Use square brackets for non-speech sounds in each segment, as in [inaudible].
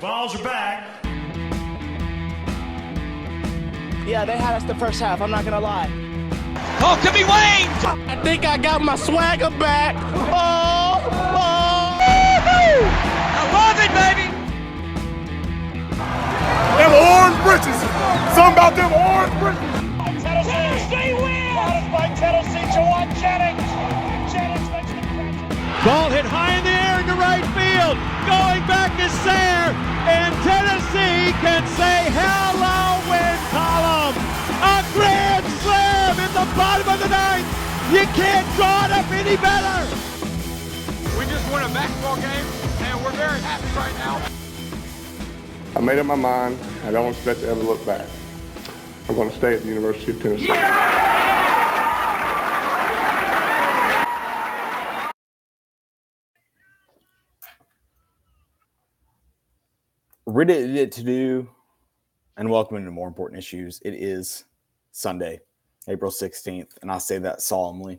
Vols are back. Yeah, they had us the first half. I'm not gonna lie. Oh, could be Wayne! I think I got my swagger back. Oh, oh. I love it, baby! Them orange britches. Something about them orange britches. Tennessee wins! by Tennessee, Jawan Jennings. Jennings makes the catch. Ball hit high in the air into right field. Going back is Sayre. And Tennessee can say hello win column. A grand slam in the bottom of the ninth. You can't draw it up any better. We just won a basketball game, and we're very happy right now. I made up my mind. I don't expect to ever look back. I'm going to stay at the University of Tennessee. Reddit it to do, and welcome into more important issues. It is Sunday, April 16th, and I say that solemnly.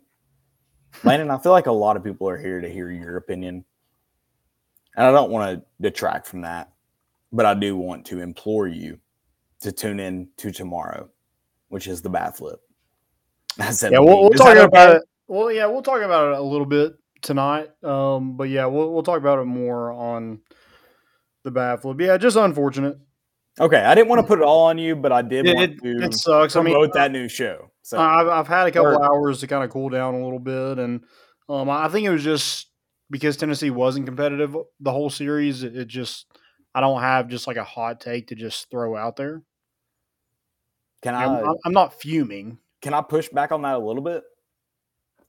[laughs] Landon, I feel like a lot of people are here to hear your opinion. And I don't want to detract from that, but I do want to implore you to tune in to tomorrow, which is the bat flip. I said, Yeah, we'll, we'll talk that about okay? it. Well, yeah, we'll talk about it a little bit tonight. Um, but yeah, we'll we'll talk about it more on the bat flip. Yeah, just unfortunate. Okay, I didn't want to put it all on you, but I did It, want it, to it sucks. I promote mean, that new show. So I've I've had a couple Or- hours to kind of cool down a little bit, and um, I think it was just because Tennessee wasn't competitive the whole series. It, it just I don't have just like a hot take to just throw out there. can I'm, I I'm- I'm not fuming. can I push back on that a little bit?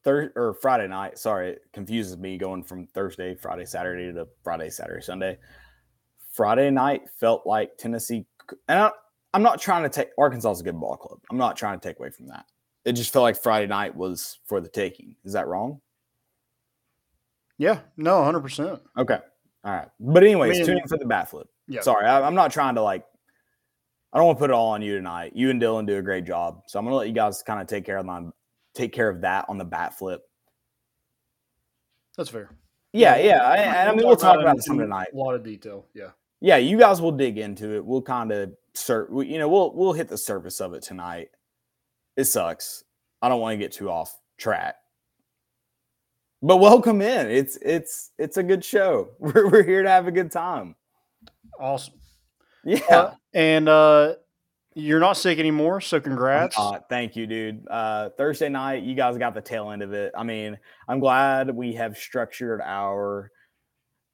Thursday or Friday night. Sorry, it confuses me going from Thursday, Friday, Saturday to Friday, Saturday, Sunday. Friday night felt like Tennessee, and I, I'm not trying to take Arkansas is a good ball club. I'm not trying to take away from that. It just felt like Friday night was for the taking. Is that wrong? Yeah, no, hundred percent. Okay, all right. But anyways, mean- tune in for the bat flip. Yeah, Sorry, I, I'm not trying to like. I don't want to put it all on you tonight. You and Dylan do a great job, so I'm gonna let you guys kind of take care of my take care of that on the bat flip. that's fair. Yeah, yeah. I, I mean, we'll talk about it it some tonight. A lot of detail. Yeah. Yeah, you guys will dig into it. We'll kind of, sur- we- you know, we'll we'll hit the surface of it tonight. It sucks. I don't want to get too off track, but welcome in. It's it's it's a good show. [laughs] We're we're here to have a good time. Awesome. Yeah. Uh, and uh, you're not sick anymore, so congrats. Uh, thank you, dude. Uh, Thursday night, you guys got the tail end of it. I mean, I'm glad we have structured our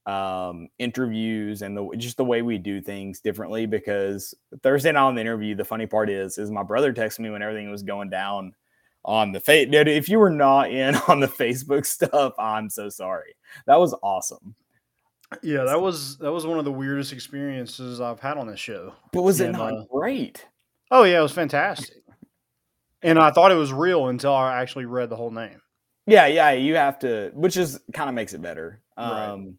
um, interviews and the just the way we do things differently because Thursday night on the interview, the funny part is, is my brother texted me when everything was going down on the face. Dude, if you were not in [laughs] on the Facebook stuff, I'm so sorry. That was awesome. yeah, that was that was one of the weirdest experiences I've had on this show. But was it And, not uh, great? Oh yeah, it was fantastic. And I thought it was real until I actually read the whole name. Yeah, yeah, you have to, which is kind of makes it better. Right.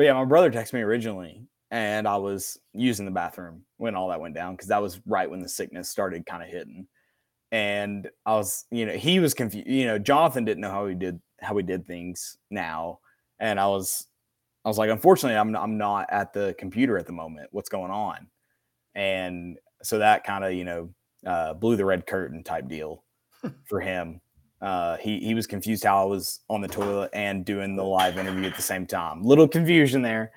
But yeah, my brother texted me originally, and I was using the bathroom when all that went down because that was right when the sickness started kind of hitting. And I was, you know, he was confused. You know, Jonathan didn't know how he did how we did things now, and I was, I was like, unfortunately, I'm I'm not at the computer at the moment. What's going on? And so that kind of, you know, uh, blew the red curtain type deal [laughs] for him. Uh, he he was confused how I was on the toilet and doing the live interview at the same time. Little confusion there,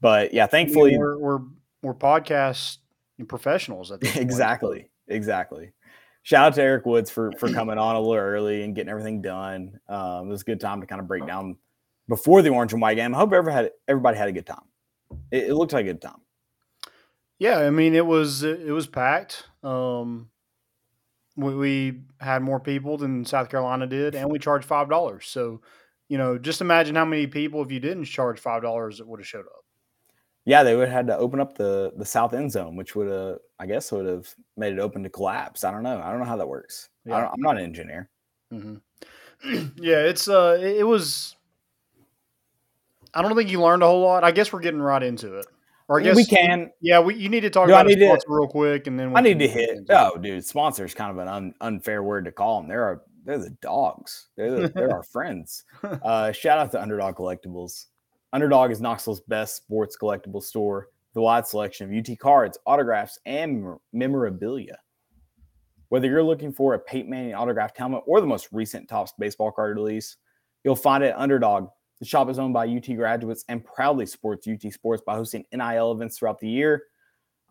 but yeah, thankfully, we're we're, we're podcast professionals at [laughs] exactly, exactly. Shout out to Eric Woods for for [clears throat] coming on a little early and getting everything done. Um, it was a good time to kind of break down before the orange and white game. I hope ever had everybody had a good time. It, it looked like a good time. Yeah, I mean it was it was packed. Um, we, we had more people than South Carolina did, and we charged five dollars. So, you know, just imagine how many people if you didn't charge five dollars that would have showed up. Yeah, they would have had to open up the the south end zone, which would have, I guess, would have made it open to collapse. I don't know. I don't know how that works. I Yeah. don't, I'm not an engineer. hmm [clears throat] yeah, it's uh, it, it was. I don't think you learned a whole lot. I guess we're getting right into it. Or I guess we can. Yeah, we you need to talk Do I about need the to- real quick, and then we I need to hit. Oh, dude, sponsor is kind of an un, unfair word to call them. They're our, they're the dogs. They're the, they're our [laughs] friends. Uh, shout out to Underdog Collectibles. Underdog is Knoxville's best sports collectible store. the wide selection of UT cards, autographs, and memorabilia. Whether you're looking for a Peyton Manning autographed helmet or the most recent Topps baseball card release, you'll find it at Underdog. The shop is owned by UT graduates and proudly supports UT sports by hosting NIL events throughout the year.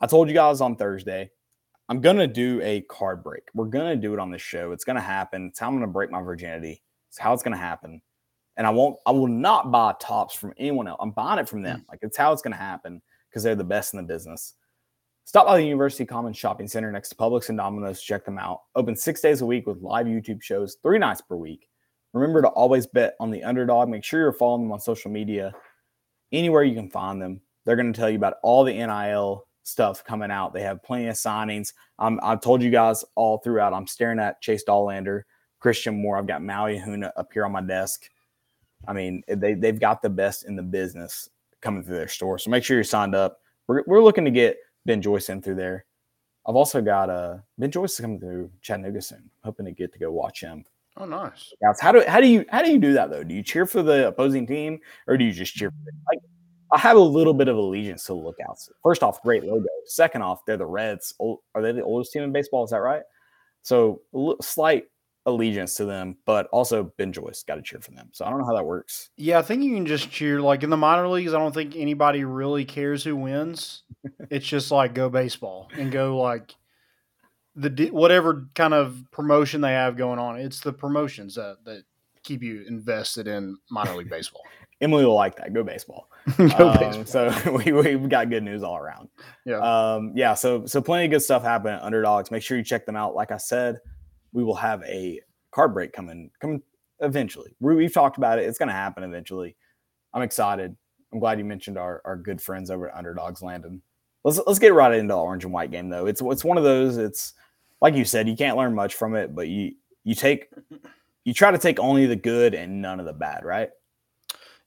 I told you guys on Thursday, I'm gonna do a card break. We're gonna do it on this show. It's gonna happen. It's how I'm gonna break my virginity. It's how it's gonna happen. And I won't. I will not buy Topps from anyone else. I'm buying it from them. Mm. Like it's how it's gonna happen because they're the best in the business. Stop by the University Commons Shopping Center next to Publix and Domino's check them out. Open six days a week with live YouTube shows, three nights per week. Remember to always bet on the underdog. Make sure you're following them on social media, anywhere you can find them. They're going to tell you about all the NIL stuff coming out. They have plenty of signings. Um, I've told you guys all throughout. I'm staring at Chase Dollander, Christian Moore. I've got Maui Ahuna up here on my desk. I mean, they, they've got the best in the business coming through their store. So make sure you're signed up. We're, we're looking to get Ben Joyce in through there. I've also got uh, Ben Joyce coming through Chattanooga soon. Hoping to get to go watch him. Oh, nice. How do how do you how do you do that though? Do you cheer for the opposing team or do you just cheer? For the, mm. like I have a little bit of allegiance to the Lookouts. First off, great logo. Second off, they're the Reds. Are they the oldest team in baseball? Is that right? So slight allegiance to them, but also Ben Joyce got to cheer for them. So I don't know how that works. Yeah, I think you can just cheer. Like in the minor leagues, I don't think anybody really cares who wins. it's just like go baseball and go like the whatever kind of promotion they have going on. It's the promotions that that keep you invested in minor league [laughs] baseball. Emily will like that. Go baseball. [laughs] go um, baseball. So [laughs] we we've got good news all around. Yeah. Um, yeah. So so plenty of good stuff happening at Underdogs. Make sure you check them out. Like I said, we will have a card break coming coming eventually. We, we've talked about it. It's going to happen eventually. I'm excited. I'm glad you mentioned our, our good friends over at Underdogs Landon. Let's let's get right into the orange and white game though. It's it's one of those. It's like you said, you can't learn much from it, but you you take you try to take only the good and none of the bad, right?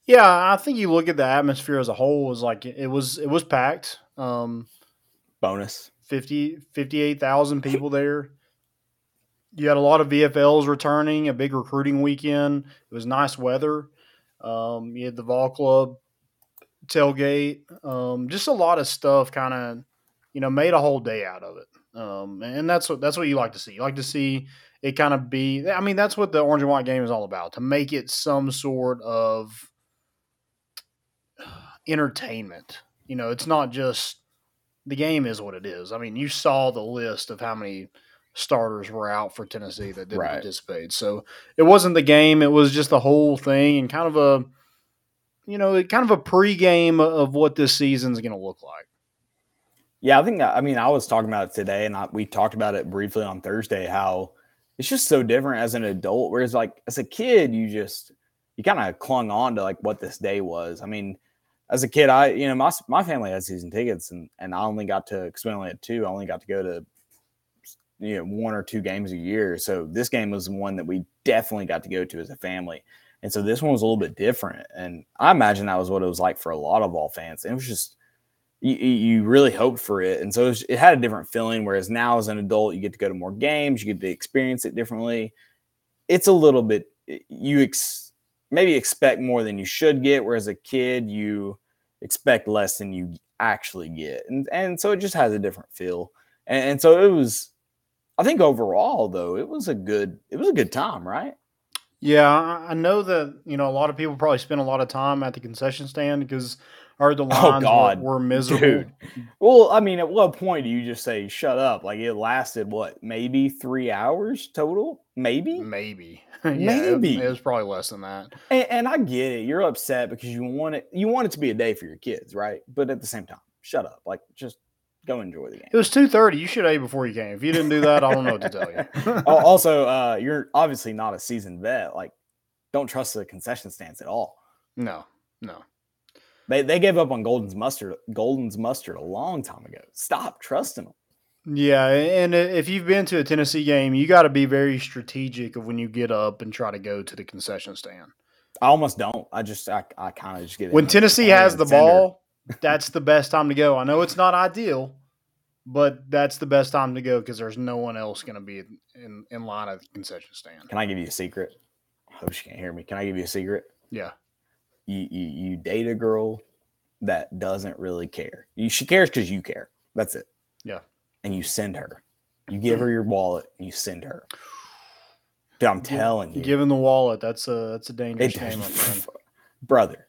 Yeah, I think you look at the atmosphere as a whole was like it was it was packed. Um, Bonus 50 58,000 people there. You had a lot of VFLs returning, a big recruiting weekend. It was nice weather. Um, you had the Vol Club tailgate. Um, just a lot of stuff kind of, you know, made a whole day out of it. Um, and that's what that's what you like to see. You like to see it kind of be. I mean, that's what the orange and white game is all about. To make it some sort of entertainment. You know, it's not just the game is what it is. I mean, you saw the list of how many starters were out for Tennessee that didn't Right. participate. So it wasn't the game; it was just the whole thing and kind of a, you know, kind of a pregame of what this season's going to look like. Yeah, I think I mean I was talking about it today, and I, we talked about it briefly on Thursday. How it's just so different as an adult, whereas like as a kid, you just you kind of clung on to like what this day was. I mean, as a kid, I you know my my family had season tickets, and and I only got to because we only had two. I only got to go to you know one or two games a year. So this game was one that we definitely got to go to as a family. And so this one was a little bit different, and I imagine that was what it was like for a lot of all fans. It was just you, you really hoped for it. And so it, was- it had a different feeling. Whereas now, as an adult, you get to go to more games, you get to experience it differently. It's a little bit, you ex, maybe expect more than you should get. Whereas a kid, you expect less than you actually get. And, and so it just has a different feel. And, and so it was, I think overall, though, it was a good, it was a good time, right? Yeah, I know that you know a lot of people probably spend a lot of time at the concession stand because I heard oh, the lines God, were, were miserable. dude. Well, I mean, at what point do you just say shut up? Like it lasted what, maybe three hours total? Maybe. Maybe, [laughs] yeah, it- Maybe. it, was probably less than that. And, and I get it. You're upset because you want it. You want it to be a day for your kids, right? But at the same time, shut up. Like just go enjoy the game. It was two thirty. You should have ate before you came. If you didn't do that, I don't know what to tell you. [laughs] Also, [laughs] uh, you're obviously not a seasoned vet. Like, don't trust the concession stands at all. no, no. They they gave up on Golden's mustard. Golden's mustard a long time ago. Stop trusting them. Yeah, and if you've been to a Tennessee game, you got to be very strategic of when you get up and try to go to the concession stand. I almost don't. I just I, I kind of just get it When Tennessee has the sender. ball, that's the best time to go. I know it's not ideal, but that's the best time to go because there's no one else going to be in, in line at the concession stand. Can I give you a secret? I hope she can't hear me. Can I give you a secret? Yeah. You you, you date a girl that doesn't really care. You, she cares because you care. That's it. Yeah. And you send her. You give her your wallet and you send her. Dude, I'm telling you. Give him the wallet. That's a that's a dangerous It- game, [laughs] brother.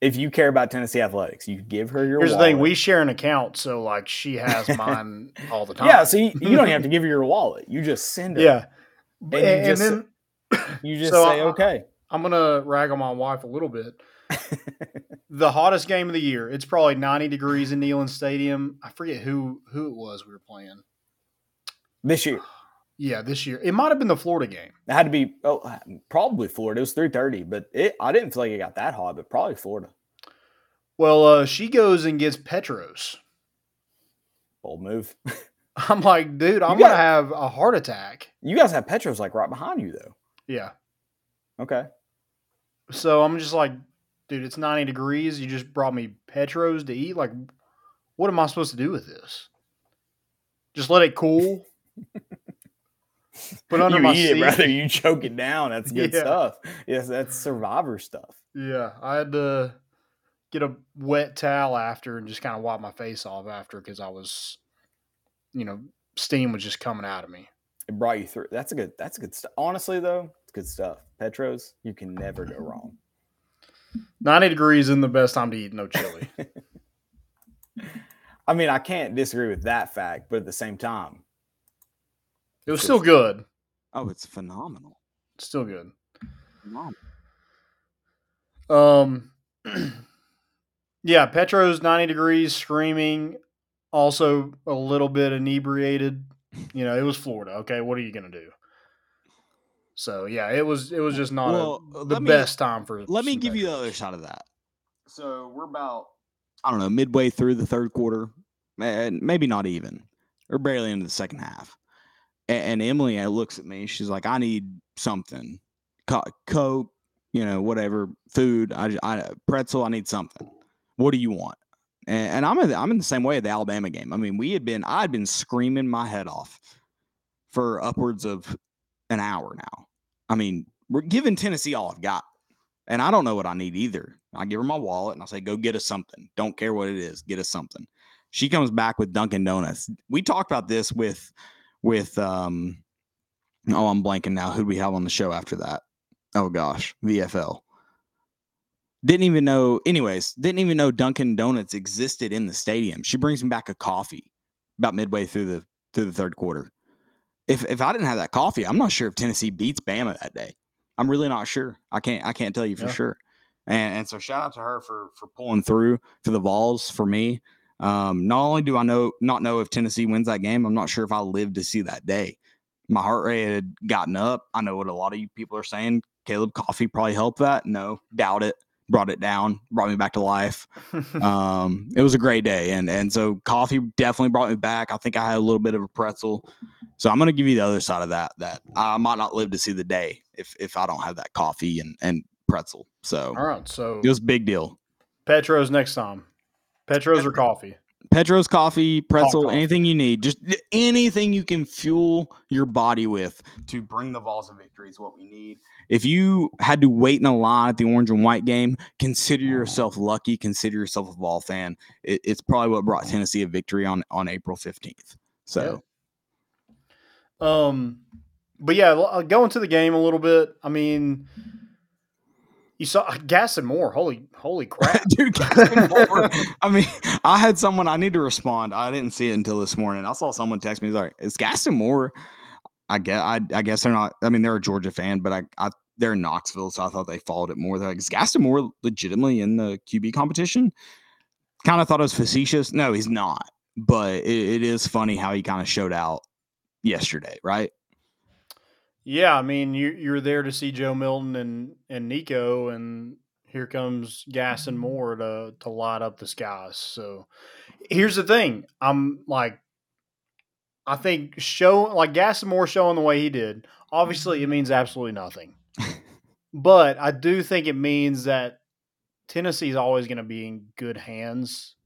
If you care about Tennessee athletics, you give her your Here's the thing: we share an account, so like she has [laughs] mine all the time. yeah, so you, you don't have to [laughs] give her your wallet. You just send her. yeah. And And, you and just- then [coughs] You just So say, I- okay. I'm gonna rag on my wife a little bit. [laughs] the hottest game of the year. It's probably 90 degrees in Neyland Stadium. I forget who who it was we were playing. This year. [sighs] Yeah, this year it might have been the Florida game. It had to be oh probably Florida. It was 330, but it I didn't feel like it got that hot, but probably Florida. Well, uh, she goes and gets Petros. Bold move. [laughs] I'm like, dude, I'm gonna have a heart attack. You guys have Petros like right behind you though. Yeah. Okay. So I'm just like, dude, it's 90 degrees. You just brought me Petros to eat. Like, what am I supposed to do with this? Just let it cool. [laughs] Put under you my eat seat. it, brother. You choke it down. That's good Yeah. stuff. Yes, that's survivor stuff. Yeah, I had to get a wet towel after and just kind of wipe my face off after because I was, you know, steam was just coming out of me. It brought you through. That's a good. That's good stuff. Honestly, though, it's good stuff. Petros, you can never go wrong. 90 degrees isn't the best time to eat no chili. [laughs] I mean, I can't disagree with that fact, but at the same time, It was still good. Oh, it's phenomenal. Still good. Phenomenal. Um, [clears throat] yeah, Petros 90 degrees, screaming, also a little bit inebriated. You know, it was Florida. Okay, what are you gonna do? So yeah, it was it was just not Well, a, the me- best time for. Let me some give you the other side of that. So we're about, I don't know, midway through the third quarter, and maybe not even, or barely into the second half. A- And, Emily uh, looks at me. She's like, "I need something, Co- Coke, you know, whatever, food. I, I pretzel. I need something. What do you want?" And, and I'm in, I'm in the same way at the Alabama game. I mean, we had been, I had been screaming my head off for upwards of an hour now. I mean, we're giving Tennessee all I've got. And I don't know what I need either. I give her my wallet and I say, go get us something. Don't care what it is, get us something. She comes back with Dunkin' Donuts. We talked about this with with um oh I'm blanking now. Who do we have on the show after that? Oh gosh, VFL. Didn't even know, anyways, didn't even know Dunkin' Donuts existed in the stadium. She brings me back a coffee about midway through the through the third quarter. If if I didn't have that coffee, I'm not sure if Tennessee beats Bama that day. I'm really not sure. I can't I can't tell you for Yeah. sure. And and so shout out to her for for pulling through for the Vols for me. Um, not only do I know not know if Tennessee wins that game, I'm not sure if I'll live to see that day. My heart rate had gotten up. I know what a lot of you people are saying. Caleb Coffee probably helped that. No, doubt it. Brought it down, brought me back to life [laughs] um, it was a great day, and and so coffee definitely brought me back. I think I had a little bit of a pretzel, so I'm gonna give you the other side of that. That I might not live to see the day if if I don't have that coffee and and pretzel. So All right, so it was a big deal. Petros next time. Petros or coffee. Petros coffee, pretzel, coffee. anything you need, just anything you can fuel your body with to bring the Vols to victory is what we need. If you had to wait in a line at the orange and white game, consider yourself lucky. Consider yourself a ball fan. It, it's probably what brought Tennessee a victory on on April fifteenth. So Um, but yeah, uh, going to the game a little bit. I mean, you saw uh, Gaston Moore. Holy, holy [laughs] crap! dude, I mean, I had someone I need to respond. I didn't see it until this morning. I saw someone text me. He's like, "Is Gaston Moore?" I guess I, I guess they're not. I mean, they're a Georgia fan, but I, I they're in Knoxville, so I thought they followed it more. They're like, "Is Gaston Moore legitimately in the QB competition?" Kind of thought it was facetious. No, he's not. But it, it is funny how he kind of showed out yesterday, right? Yeah, I mean, you you're there to see Joe Milton and and Nico, and here comes Gas and mm-hmm. Moore to to light up the skies. So here's the thing: I'm like, I think show like Gaston Moore showing the way he did. Obviously, it mm-hmm. means absolutely nothing. but I do think it means that Tennessee's always going to be in good hands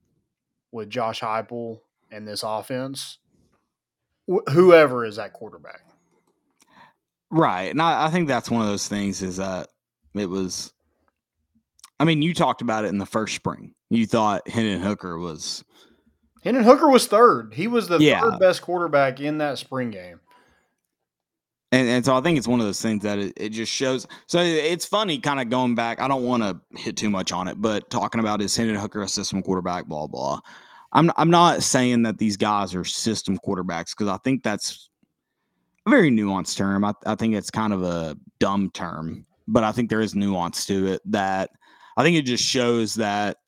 with Josh Heupel and this offense. Wh- whoever is that quarterback. Right. And I, I think that's one of those things is that it was I mean, you talked about it in the first spring. You thought Hendon Hooker was Hendon Hooker was third. He was the Yeah. third best quarterback in that spring game. And, and so I think it's one of those things that it, it just shows. So it's funny, kind of going back. I don't want to hit too much on it, but talking about is Hendon Hooker a system quarterback? Blah blah. I'm I'm not saying that these guys are system quarterbacks because I think that's a very nuanced term. I, I think it's kind of a dumb term, but I think there is nuance to it. That I think it just shows that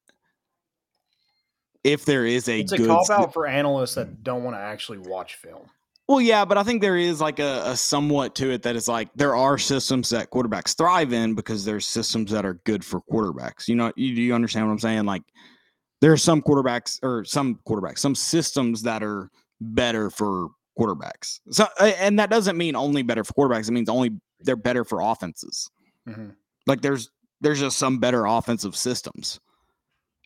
if there is a It's a good cop out for analysts that don't want to actually watch film. Well, yeah, but I think there is like a, a somewhat to it that is like there are systems that quarterbacks thrive in because there's systems that are good for quarterbacks. You know, you, do you understand what I'm saying? Like there are some quarterbacks or some quarterbacks, some systems that are better for quarterbacks. So, and that doesn't mean only better for quarterbacks. It means only they're better for offenses. Mhm. Like there's there's just some better offensive systems.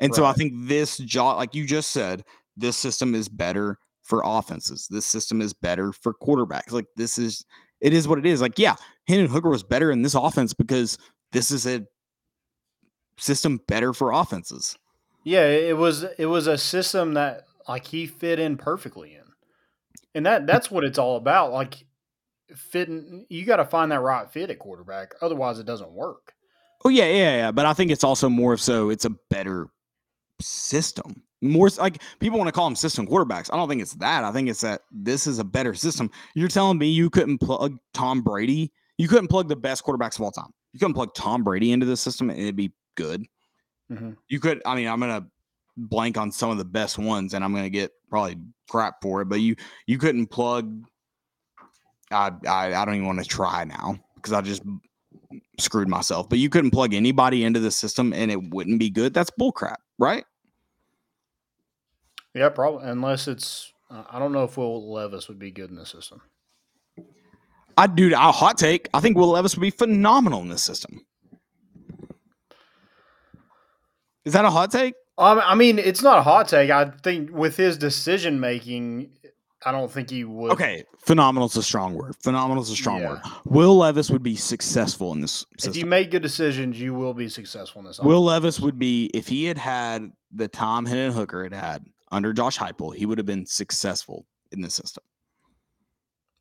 And so I think this job, like you just said, this system is better for offenses. This system is better for quarterbacks. Like this is it is what it is. Like, yeah, Hendon Hooker was better in this offense because this is a system better for offenses. Yeah, it was it was a system that like he fit in perfectly in. And that that's what it's all about. Like fitting you got to find that right fit at quarterback. Otherwise it doesn't work. Oh yeah, yeah, yeah. But I think it's also more so it's a better system. More like people want to call them system quarterbacks. I don't think it's that. I think it's that this is a better system. You're telling me you couldn't plug Tom Brady? You couldn't plug the best quarterbacks of all time. You couldn't plug Tom Brady into the system and it'd be good. Mhm. You could. I mean, I'm gonna blank on some of the best ones, and I'm gonna get probably crap for it. But you you couldn't plug. I I, I don't even want to try now because I just screwed myself. But you couldn't plug anybody into the system and it wouldn't be good. That's bullcrap, right? Yeah, probably unless it's uh, I don't know if Will Levis would be good in the system. I dude, a hot take. I think Will Levis would be phenomenal in this system. Is that a hot take? Um, I mean, it's not a hot take. I think with his decision making, I don't think he would. Okay, phenomenal is a strong word. Phenomenal is a strong Yeah. word. Will Levis would be successful in this If you make good decisions, you will be successful in this. Will Levis would be if he had had the Tom Hendon Hooker had had under Josh Heupel, he would have been successful in this system.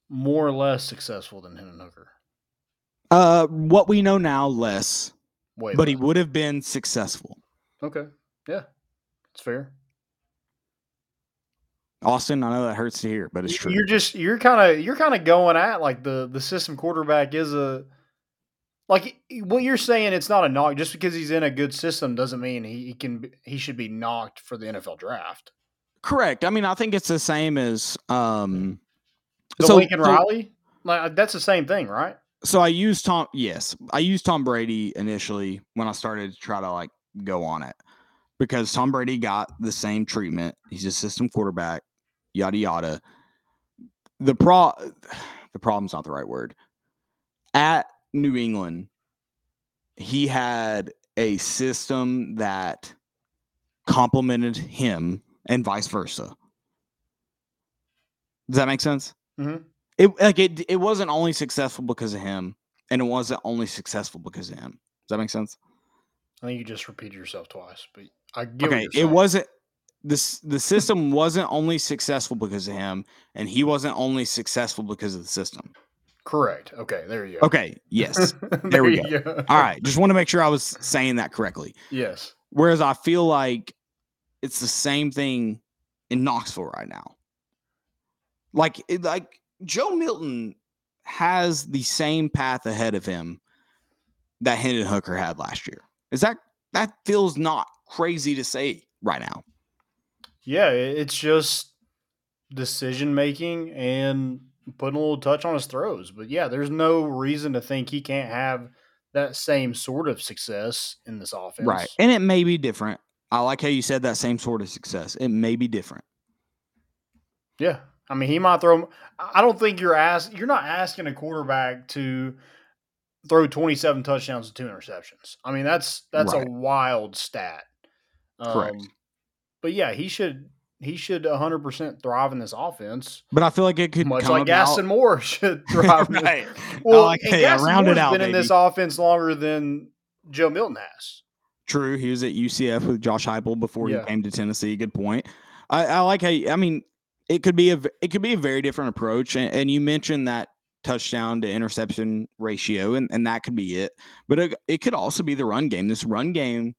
more or less successful than Hendon Hooker. Uh, what we know now, less, Wait, but he would have been successful. okay, yeah, it's fair. Austin, I know that hurts to hear, but it's true. You're just you're kind of you're kind of going at like the the system quarterback is a like what you're saying. It's not a knock just because he's in a good system doesn't mean he, he can he should be knocked for the NFL draft. Correct. I mean, I think it's the same as um. The so, Lincoln Riley, like that's the same thing, right? so I used Tom. Yes, I used Tom Brady initially when I started to try to like go on it because Tom Brady got the same treatment. He's a system quarterback, yada yada. The pro, the problem's not the right word. At New England, he had a system that complemented him and vice versa. Does that make sense? Mhm. It like it it wasn't only successful because of him, and it wasn't only successful because of him. Does that make sense? I think you just repeated yourself twice, but I get okay, it wasn't this the system wasn't only successful because of him, and he wasn't only successful because of the system. correct. Okay, there you go. Okay, yes. [laughs] there, we you go. All right, just want to make sure I was saying that correctly. Yes. Whereas I feel like it's the same thing in Knoxville right now. Like it, like Joe Milton has the same path ahead of him that Hendon Hooker had last year. Is that that feels not crazy to say right now? Yeah, it's just decision making and putting a little touch on his throws. But yeah, there's no reason to think he can't have that same sort of success in this offense. Right. And it may be different. I like how you said that same sort of success. It may be different. Yeah. I mean, he might throw. I don't think you're ask. You're not asking a quarterback to throw 27 touchdowns and two interceptions. I mean, that's that's Right. a wild stat. Correct. Um, But yeah, he should he should 100 percent thrive in this offense, But I feel like it could much like Gaston Moore [laughs] should thrive. [laughs] right. [laughs] Well, like, hey, I Gaston rounded Moore's out, been in this offense longer than Joe Milton has. True, he was at UCF with Josh Heupel before Yeah. he came to Tennessee. Good point. I, I like how you- I mean it could be a it could be a very different approach, and, and you mentioned that touchdown to interception ratio, and, and that could be it. But it, it could also be the run game. This run game,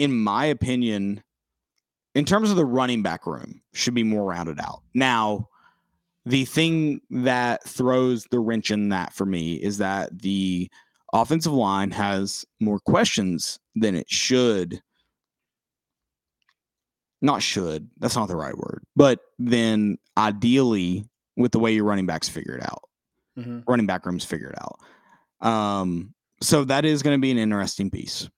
in my opinion, in terms of the running back room, should be more rounded out. Now, the thing that throws the wrench in that for me is that the offensive line has more questions than it should. Not should, that's not the right word, but then ideally with the way your running backs figured out, Mhm. running back rooms figured out. Um, so that is going to be an interesting piece.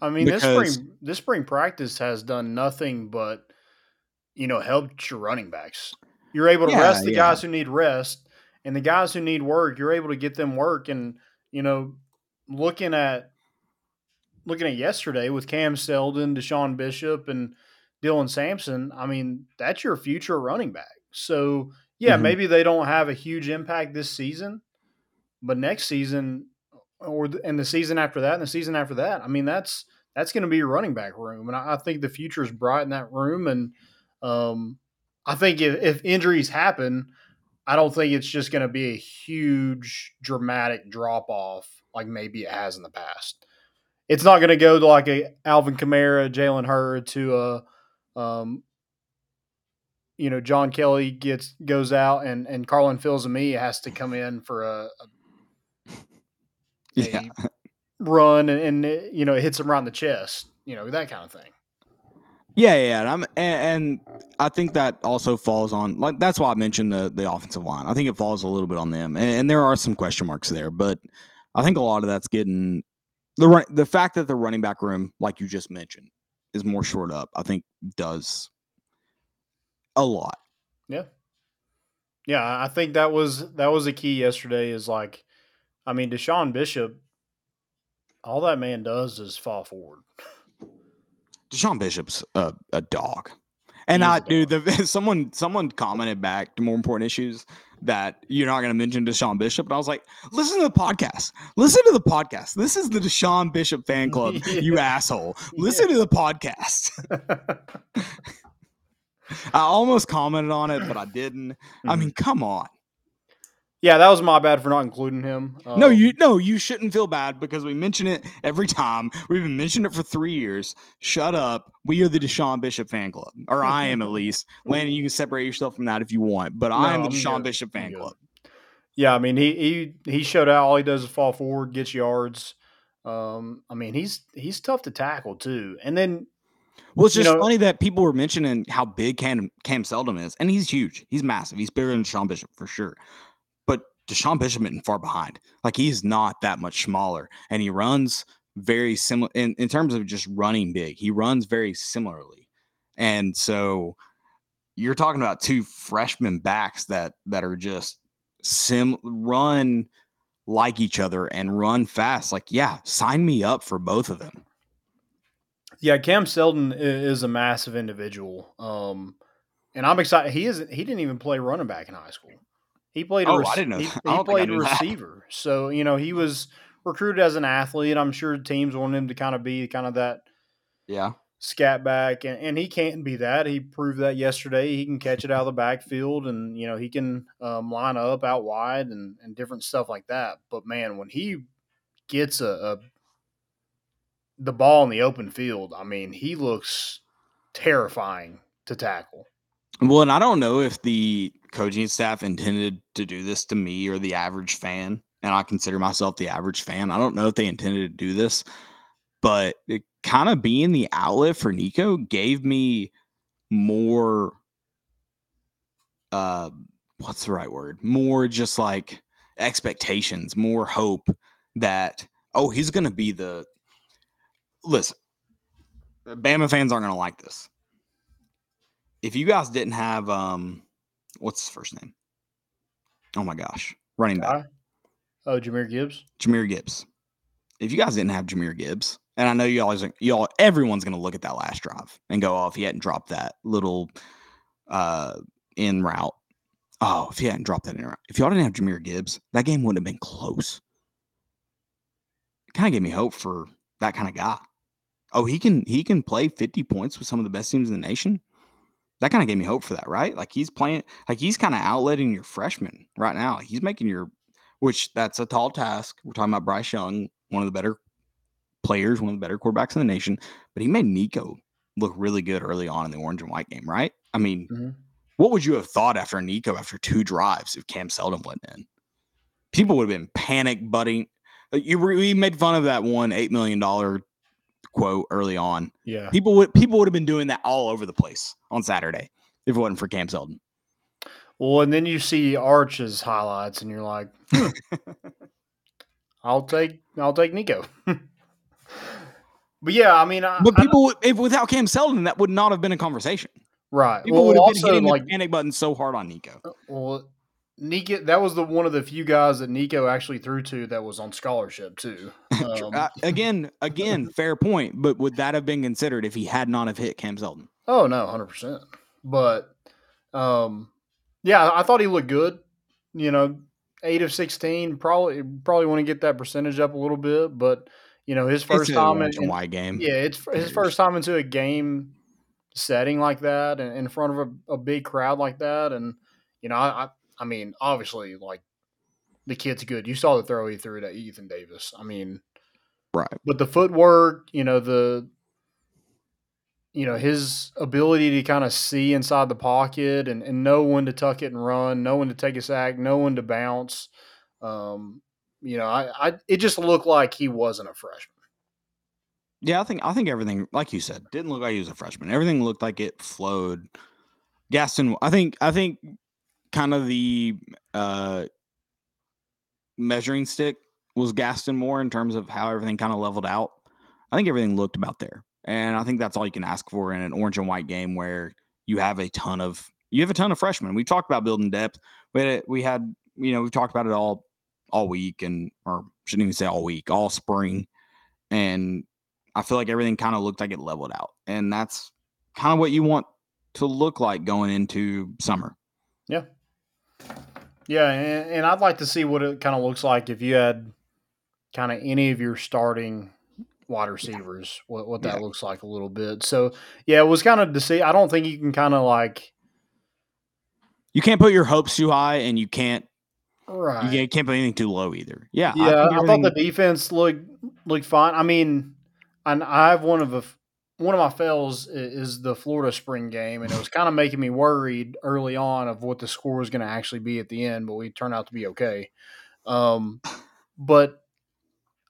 I mean, this spring this spring practice has done nothing but you know helped your running backs. You're able to Yeah, rest the yeah. guys who need rest, and the guys who need work, you're able to get them work. And you know, looking at looking at yesterday with Cam Seldon, DeSean Bishop, and Dylan Sampson, I mean, that's your future running back. So yeah, Mhm. maybe they don't have a huge impact this season, but next season or the, and the season after that and the season after that, I mean, that's that's going to be your running back room, and I, I think the future is bright in that room. And um, I think if, if injuries happen, I don't think it's just going to be a huge dramatic drop off like maybe it has in the past. It's not going to go to like a Alvin Kamara, Jalen Hurd to a um, you know, John Kelly gets goes out and and Carlin Fields and me has to come in for a, a, Yeah. [laughs] run and, and you know it hits him around the chest, you know that kind of thing. Yeah, yeah, and I'm and, and I think that also falls on like that's why I mentioned the the offensive line. I think it falls a little bit on them, and, and there are some question marks there, but I think a lot of that's getting the run, the fact that the running back room, like you just mentioned, is more short up. I think does a lot. Yeah, yeah, I think that was that was a key yesterday. Is like, I mean, DeSean Bishop, all that man does is fall forward. DeSean Bishop's a, a dog. And He is I, a dude, the, [laughs] someone someone commented back to more important issues that you're not going to mention DeSean Bishop, and I was like, listen to the podcast. Listen to the podcast. This is the DeSean Bishop fan club. [laughs] You asshole. Listen to the podcast. [laughs] I almost commented on it, but I didn't. I Mhm. mean, come on. Yeah, that was my bad for not including him. No, Um, you no, you shouldn't feel bad because we mention it every time. We've been mentioning it for three years. Shut up. We are the DeSean Bishop fan club, or I am at [laughs] least. Landon, you can separate yourself from that if you want, but I am the I'm DeSean good. Bishop fan club. Yeah, I mean he he he showed out. All he does is fall forward, gets yards. Um, I mean he's he's tough to tackle too. And then Well, it's You just know- funny that people were mentioning how big Cam Cam Seldon is, and he's huge. He's massive. He's bigger than DeSean Bishop for sure. DeSean Bishop isn't far behind. Like he's not that much smaller, and he runs very similar in, in terms of just running big. He runs very similarly, and so you're talking about two freshman backs that that are just sim run like each other and run fast. Like, yeah, sign me up for both of them. yeah, Cam Seldon is a massive individual. Um, and I'm excited. He isn't. He didn't even play running back in high school. He played. a Oh, I didn't know He, [laughs] he don't think I played knew that. receiver. So you know he was recruited as an athlete. I'm sure teams want him to kind of be kind of that Yeah. scat back, and, and he can't be that. He proved that yesterday. He can catch it out of the backfield, and you know he can um, line up out wide and, and different stuff like that. But man, when he gets a, a the ball in the open field, I mean, he looks terrifying to tackle. Well, and I don't know if the coaching staff intended to do this to me or the average fan, and I consider myself the average fan. I don't know if they intended to do this, but it kind of being the outlet for Nico gave me more uh what's the right word? More just like expectations, more hope that oh, he's going to be the Listen. Bama fans aren't going to like this if you guys didn't have um what's his first name? Oh my gosh. Running back. Oh, Jahmyr Gibbs. Jahmyr Gibbs. If you guys didn't have Jahmyr Gibbs, and I know you always y'all everyone's gonna look at that last drive and go, oh, if he hadn't dropped that little uh in route. Oh, if he hadn't dropped that in route. If y'all didn't have Jahmyr Gibbs, that game wouldn't have been close. It kind of gave me hope for that kind of guy. oh, he can he can play 50 points with some of the best teams in the nation. That kind of gave me hope for that, right? Like he's playing, like he's kind of outletting your freshman right now. He's making your, which that's a tall task. We're talking about Bryce Young, one of the better players, one of the better quarterbacks in the nation, but he made Nico look really good early on in the orange and white game, right? I mean, Mhm. what would you have thought after Nico after two drives if Cam Seldon went in? People would have been panic butting. uh, You we made fun of that one eight million dollar quote early on. Yeah. People would people would have been doing that all over the place on Saturday if it wasn't for Cam Seldon. Well, and then you see Arch's highlights, and you're like, "Hmm, [laughs] I'll take I'll take Nico. [laughs] but yeah, I mean, I, But people, would, if without Cam Seldon, that would not have been a conversation. right? People well, would have been hitting like the panic button so hard on Nico. well, Nico. That was the one of the few guys that Nico actually threw to that was on scholarship too. [laughs] Um, Uh, again, again, fair point. But would that have been considered if he had not have hit Cam Seldon? Oh no, hundred percent. But um, yeah, I thought he looked good. You know, eight of sixteen. Probably probably want to get that percentage up a little bit. But you know, his first a time in, and white game. yeah, it's his first time into a game setting like that and in front of a, a big crowd like that. And you know, I, I mean, obviously, like the kid's good. You saw the throw he threw to Ethan Davis. I mean, right. but the footwork, you know, the you know, his ability to kind of see inside the pocket and, and know when to tuck it and run, know when to take a sack, know when to bounce. Um, you know, I, I it just looked like he wasn't a freshman. Yeah, I think I think everything, like you said, didn't look like he was a freshman. Everything looked like it flowed. Gaston, I think I think kind of the uh measuring stick was Gaston Moore in terms of how everything kind of leveled out. I think everything looked about there. And I think that's all you can ask for in an orange and white game where you have a ton of you have a ton of freshmen. We talked about building depth. We had, we had you know, we've talked about it all all week and or shouldn't even say all week, all spring. And I feel like everything kind of looked like it leveled out. And that's kind of what you want to look like going into summer. Yeah. Yeah, and, and I'd like to see what it kind of looks like if you had kind of any of your starting wide receivers, what, what that Yeah. looks like a little bit. So, yeah, it was kind of to see. I don't think you can kind of like, You can't put your hopes too high and you can't right. you can't, put anything too low either. Yeah. Yeah, think I, thought the defense looked looked fine. I mean, and I have one of the one of my fails is the Florida spring game, and it was kind of making me worried early on of what the score was going to actually be at the end, but we turned out to be okay. Um, but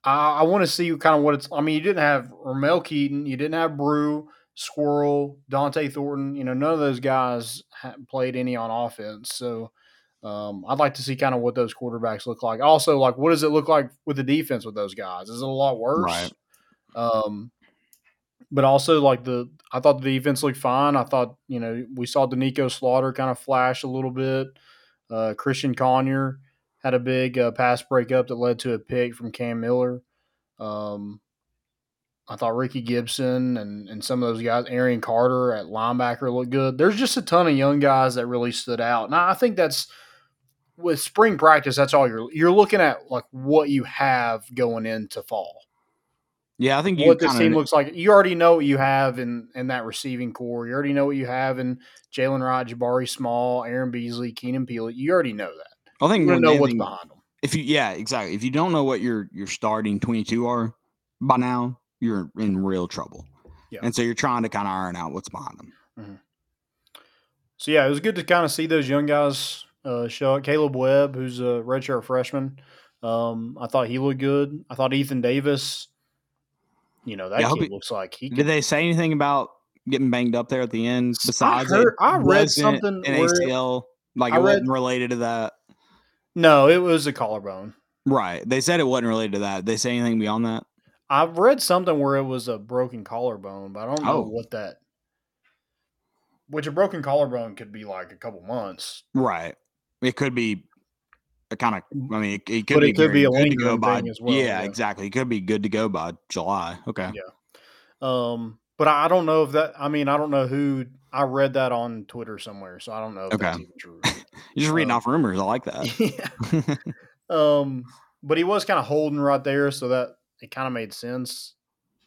I, I want to see kind of what it's. I mean, you didn't have Ramel Keyton, you didn't have Bru, Squirrel, Dont'e Thornton. You know, none of those guys played any on offense, so. Um, I'd like to see kind of what those quarterbacks look like. Also, like what does it look like with the defense with those guys? Is it a lot worse? Right. Um, but also like the I thought the defense looked fine. I thought you know we saw Danico Slaughter kind of flash a little bit. Uh, Christian Conyer had a big uh, pass breakup that led to a pick from Cam Miller. Um, I thought Ricky Gibson and, and some of those guys, Arion Carter at linebacker looked good. There's just a ton of young guys that really stood out. And I think that's with spring practice, that's all you're you're looking at like what you have going into fall. Yeah, I think you What this team looks like. You already know what you have in in that receiving core. You already know what you have in Jaylen Wright, Jabari Small, Aaron Beasley, Keenan Pili. You already know that. I think You know what's behind them. if you yeah exactly if you don't know what your your starting 22 are by now you're in real trouble Yeah. and so you're trying to kind of iron out what's behind them So yeah, it was good to kind of see those young guys uh, show up. Kaleb Webb, who's a redshirt freshman, um, I thought he looked good. I thought Ethan Davis, you know, that Yeah, I kid he- looks like he. did they say anything about getting banged up there at the end besides heard- it I read something an acl like I it read- wasn't related to that no, it was a collarbone. right they said it wasn't related to that Did they say anything beyond that I've read something where it was a broken collarbone, but I don't know Oh. what that. Which a broken collarbone could be like a couple months. right it could be kind of i mean it, it could But be it could be a good to go by as well, yeah, yeah. exactly it could be good to go by july okay Yeah. Um, but I don't know if that. I mean, I don't know who. I read that on Twitter somewhere, so I don't know if that's Okay. even true. [laughs] you're just reading Um, off rumors i like [laughs] that yeah. [laughs] Um, but he was kind of holding right there, so that it kind of made sense.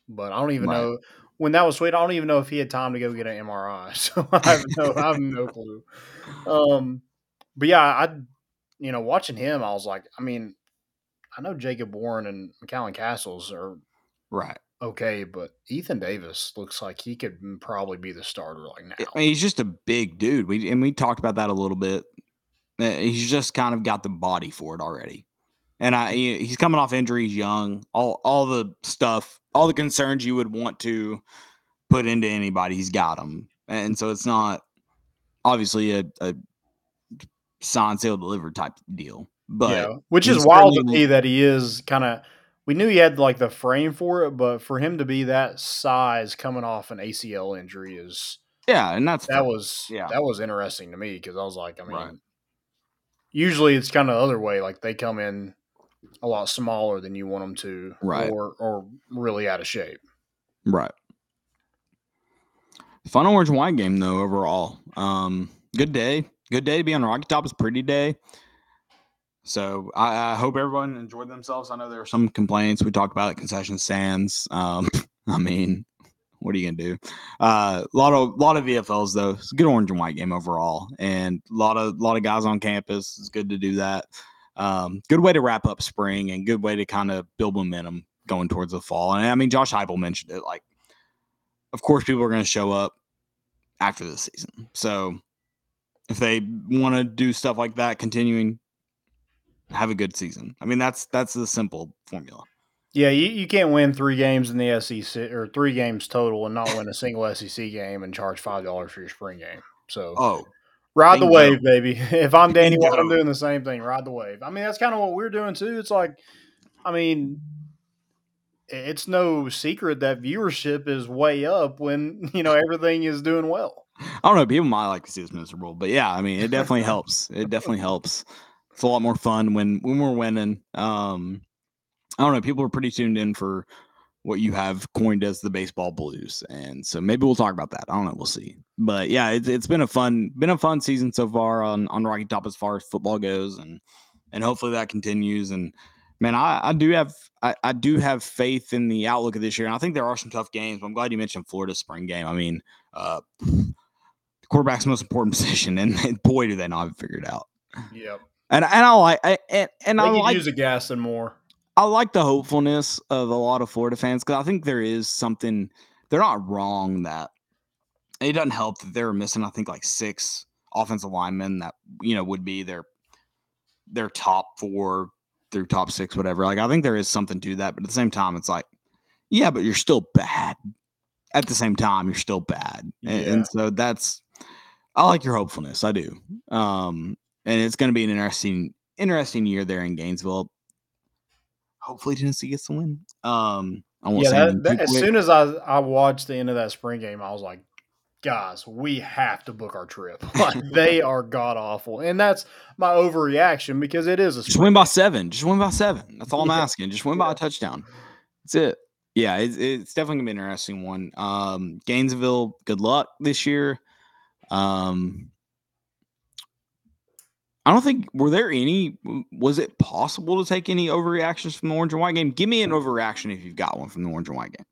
but I don't even Right. know when that was sweet. I don't even know if he had time to go get an MRI, so I have no, I have no clue. Um, but yeah, I, you know, watching him, I was like, I mean, I know Jacob Warren and McCallan Castles are Right. okay, but Ethan Davis looks like he could probably be the starter like now. I mean, he's just a big dude. We and we talked about that a little bit. Uh, He's just kind of got the body for it already. And I he's coming off injuries young. All all the stuff, all the concerns you would want to put into anybody, he's got them. And so it's not obviously a, a sign seal delivered type deal. But yeah, which is wild to me that he is kind of. We knew he had like the frame for it, but for him to be that size coming off an ACL injury is yeah, and that's that fair. was yeah. that was interesting to me because I was like, I mean, Right. usually it's kind of the other way, like they come in a lot smaller than you want them to, Right. or or really out of shape. Right. Fun orange white game though overall. Um, good day. Good day to be on Rocky Top. It's pretty day. So I, I hope everyone enjoyed themselves. I know there were some complaints we talked about at concession stands. Um, [laughs] I mean, what are you gonna do? Uh, a lot of lot of VFLs though. It's a good orange and white game overall, and a lot of lot of guys on campus. It's good to do that. Um, good way to wrap up spring and good way to kind of build momentum going towards the fall. And I mean, Josh Heupel mentioned it. Like, of course, people are going to show up after the season. So if they want to do stuff like that, continuing, have a good season. I mean, that's that's the simple formula. Yeah, you, you can't win three games in the SEC or three games total and not win a single [laughs] SEC game and charge five dollars for your spring game. So Oh, ride the wave, baby. [laughs] If I'm Danny White, I'm doing the same thing. Ride the wave. I mean, that's kind of what we're doing too. It's like, I mean, it's no secret that viewership is way up when [laughs] you know everything is doing well. I don't know. People might like to see us miserable, but yeah, I mean, it definitely helps. It definitely helps. It's a lot more fun when when we're winning. Um, I don't know. People are pretty tuned in for what you have coined as the baseball blues, and so maybe we'll talk about that. I don't know. We'll see. But yeah, it's it's been a fun been a fun season so far on on Rocky Top as far as football goes, and and hopefully that continues. And man, I, I do have I, I do have faith in the outlook of this year, and I think there are some tough games. But I'm glad you mentioned Florida spring game. I mean, uh, quarterback's most important [laughs] position, and boy, do they not have it figured out. Yep. And and I like I, and, and I like use a gas and more. I like the hopefulness of a lot of Florida fans because I think there is something they're not wrong that it doesn't help that they're missing. I think like six offensive linemen that you know would be their their top four through top six, whatever. Like I think there is something to that, but at the same time, it's like, yeah, but you're still bad. At the same time, you're still bad, and, Yeah. and so that's I like your hopefulness. I do. Um, and it's going to be an interesting interesting year there in Gainesville. Hopefully, Tennessee gets the win. Um, I won't Yeah, say that, that- as quick. soon as I I watched the end of that spring game, I was like, guys, we have to book our trip. [laughs] Like they [laughs] are god awful, and that's my overreaction because it is a Just win by seven. Just win by seven. That's all I'm Yeah. asking. Just win by a touchdown. That's it. Yeah, it's, it's definitely gonna be an interesting one. Um, Gainesville, good luck this year. Um, I don't think were there any. Was it possible to take any overreactions from the orange and white game? Give me an overreaction if you've got one from the orange and white game.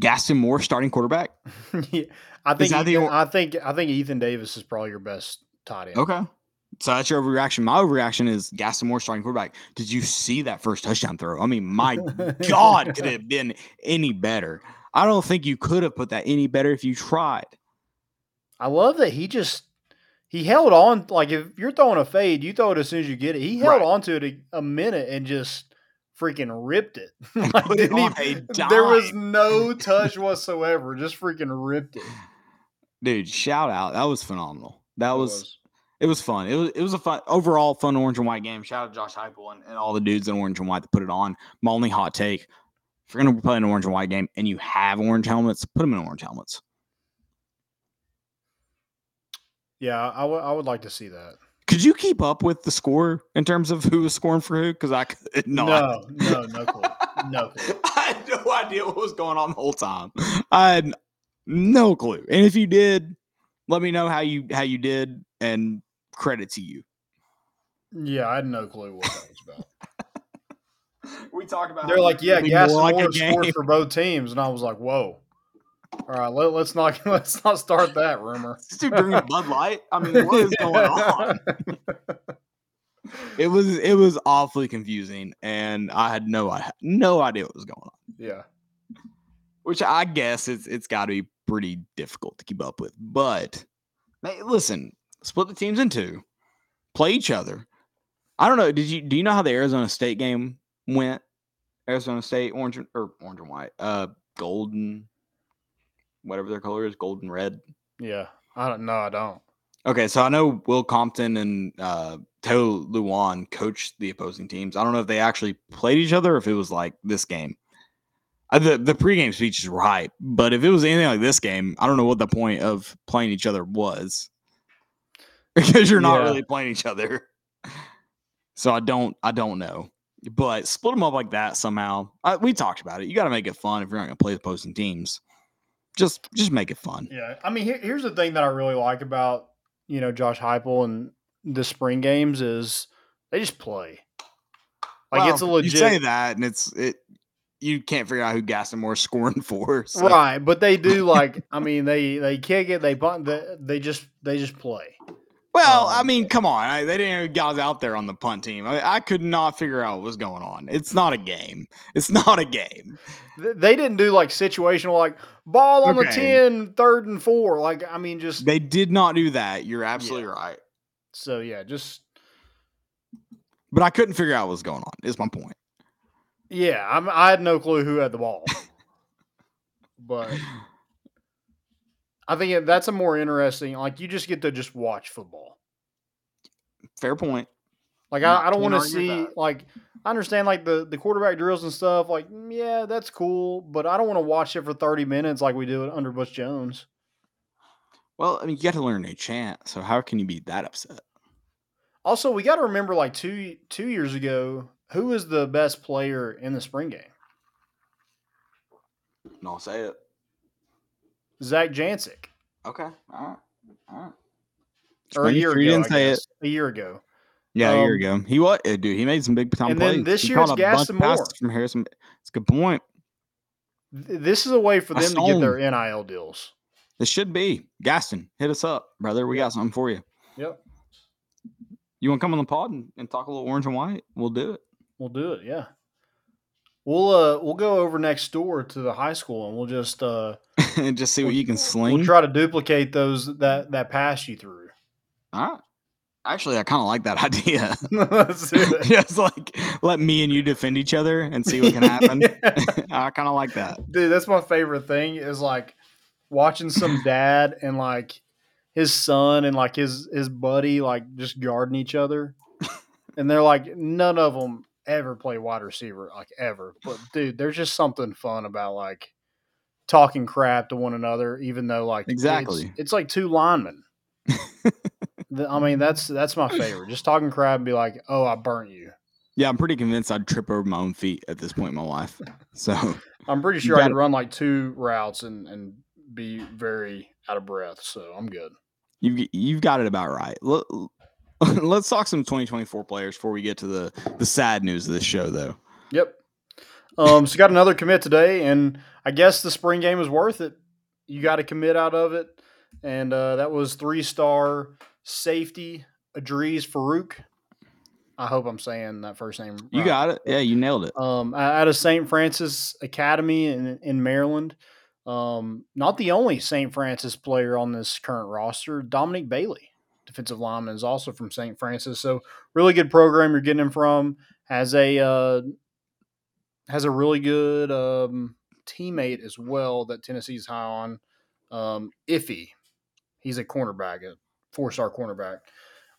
Gaston Moore starting quarterback. [laughs] yeah, I think that the I think I think Ethan Davis is probably your best tight end. Okay. So that's your overreaction. My overreaction is Gaston Moore starting quarterback. Did you see that first touchdown throw? I mean, my [laughs] God, could it have been any better? I don't think you could have put that any better if you tried. I love that he just he held on like if you're throwing a fade, you throw it as soon as you get it. He held Right. on to it a, a minute and just freaking ripped it. [laughs] like, put it didn't on a even- there was no [laughs] touch whatsoever. Just freaking ripped it. Dude, shout out. That was phenomenal. That It was, it was fun. It was it was a fun overall fun orange and white game. Shout out to Josh Heupel and, and all the dudes in orange and white that put it on. My only hot take. If you're gonna play an orange and white game and you have orange helmets, put them in orange helmets. Yeah, I would I would like to see that. Could you keep up with the score in terms of who was scoring for who? Because I could not. No, no, no clue. No clue. [laughs] I had no idea what was going on the whole time. I had no clue. And if you did, let me know how you how you did and credit to you. Yeah, I had no clue what that was about. We talked about. They're like, yeah, Be Gaston Moore like a Moore scored for both teams, and I was like, whoa. All right, let, let's not [laughs] let's not start that rumor. This dude drinking Bud Light. I mean, what is going on? [laughs] It was it was awfully confusing, and I had no I had no idea what was going on. Yeah. Which I guess it's it's got to be pretty difficult to keep up with. But hey, listen, split the teams in two, play each other. I don't know. Did you do you know how the Arizona State game went? Arizona State orange and- or orange and white, uh, golden, whatever their color is, golden red. Yeah. I don't know. I don't. Okay, so I know Will Compton and uh, Taylor Lewan coached the opposing teams. I don't know if they actually played each other or if it was like this game. Uh, the the pregame speeches were right, but if it was anything like this game, I don't know what the point of playing each other was [laughs] because you're not Yeah. really playing each other. [laughs] So I don't I don't know, but split them up like that somehow. I, we talked about it. You got to make it fun if you're not going to play the opposing teams. Just just make it fun. Yeah. I mean, here, here's the thing that I really like about you know Josh Heupel and the spring games is they just play. Like it's a legit You say that, and it's it. You can't figure out who Gaston Moore's [laughs] scoring for. So. right, but they do [laughs] like. I mean, they they kick it, they punt, they, they just they just play. Well, I Um, mean, come on. I, they didn't have guys out there on the punt team. I, I could not figure out what was going on. It's not a game. It's [laughs] not a game. They didn't do like situational like ball on the Okay. 10, third and four. Like I mean, just They did not do that. You're absolutely Yeah. right. so yeah, just But I couldn't figure out what was going on. Is my point. yeah. I'm, I had no clue who had the ball, [laughs] but I think that's a more interesting. Like you just get to just watch football. Fair point. Like I, I don't want to see that. like I understand like the the quarterback drills and stuff. Like mm, yeah, that's cool, but I don't want to watch it for thirty minutes like we do it under Butch Jones. Well, I mean, you got to learn a chant. So how can you be that upset? Also, we got to remember like two two years ago, who was the best player in the spring game? No, say it. Zach Jancic, Okay. All right. All right. or a year ago. you didn't say it. A year ago. Yeah, a year Um, ago. He was uh, dude. He made some big time and then plays. this He year it's Gaston of Moore. from Harrison. It's a good point. Th- This is a way for I them to get their. NIL deals. This should be Gaston. Hit us up, brother. We got something for you. Yep, You want to come on the pod and, and talk a little orange and white? We'll do it. we'll do it. Yeah, we'll uh we'll go over next door to the high school and we'll just uh [laughs] just see what you can sling. we'll try to duplicate those that that pass you through. All right. Actually, I kind of like that [laughs] idea. Let's do it. [laughs] just like let me and you defend each other and see what can happen. I kind of like that. Dude, that's my favorite thing is like watching some dad and like his son and like his his buddy like just guarding each other. And they're like none of them ever play wide receiver like ever. But dude, there's just something fun about like talking crap to one another even though like Exactly. it's, like two linemen. [laughs] I mean, that's that's my favorite. Just talking crap and be like, "Oh, I burnt you." Yeah, I'm pretty convinced I'd trip over my own feet at this point in my life. So [laughs] I'm pretty sure I got could it. run like two routes and and be very out of breath. So I'm good. you've you've got it about right. Let, [laughs] let's talk some 2024 players before we get to the the sad news of this show, though. Yep. Um, so got another commit today, and I guess the spring game is worth it. You got to commit out of it, and uh, that was three star safety Edrees Farooq. I hope I'm saying that first name. You got it. Yeah, you nailed it. um, out of St. Frances Academy in, in Maryland. Um, not the only St. Frances player on this current roster. Dominic Bailey, defensive lineman, is also from St. Frances. So really good program you're getting him from. Has a uh, has a really good um, teammate as well that Tennessee's high on. Um, Iffy, he's a cornerback, a four star cornerback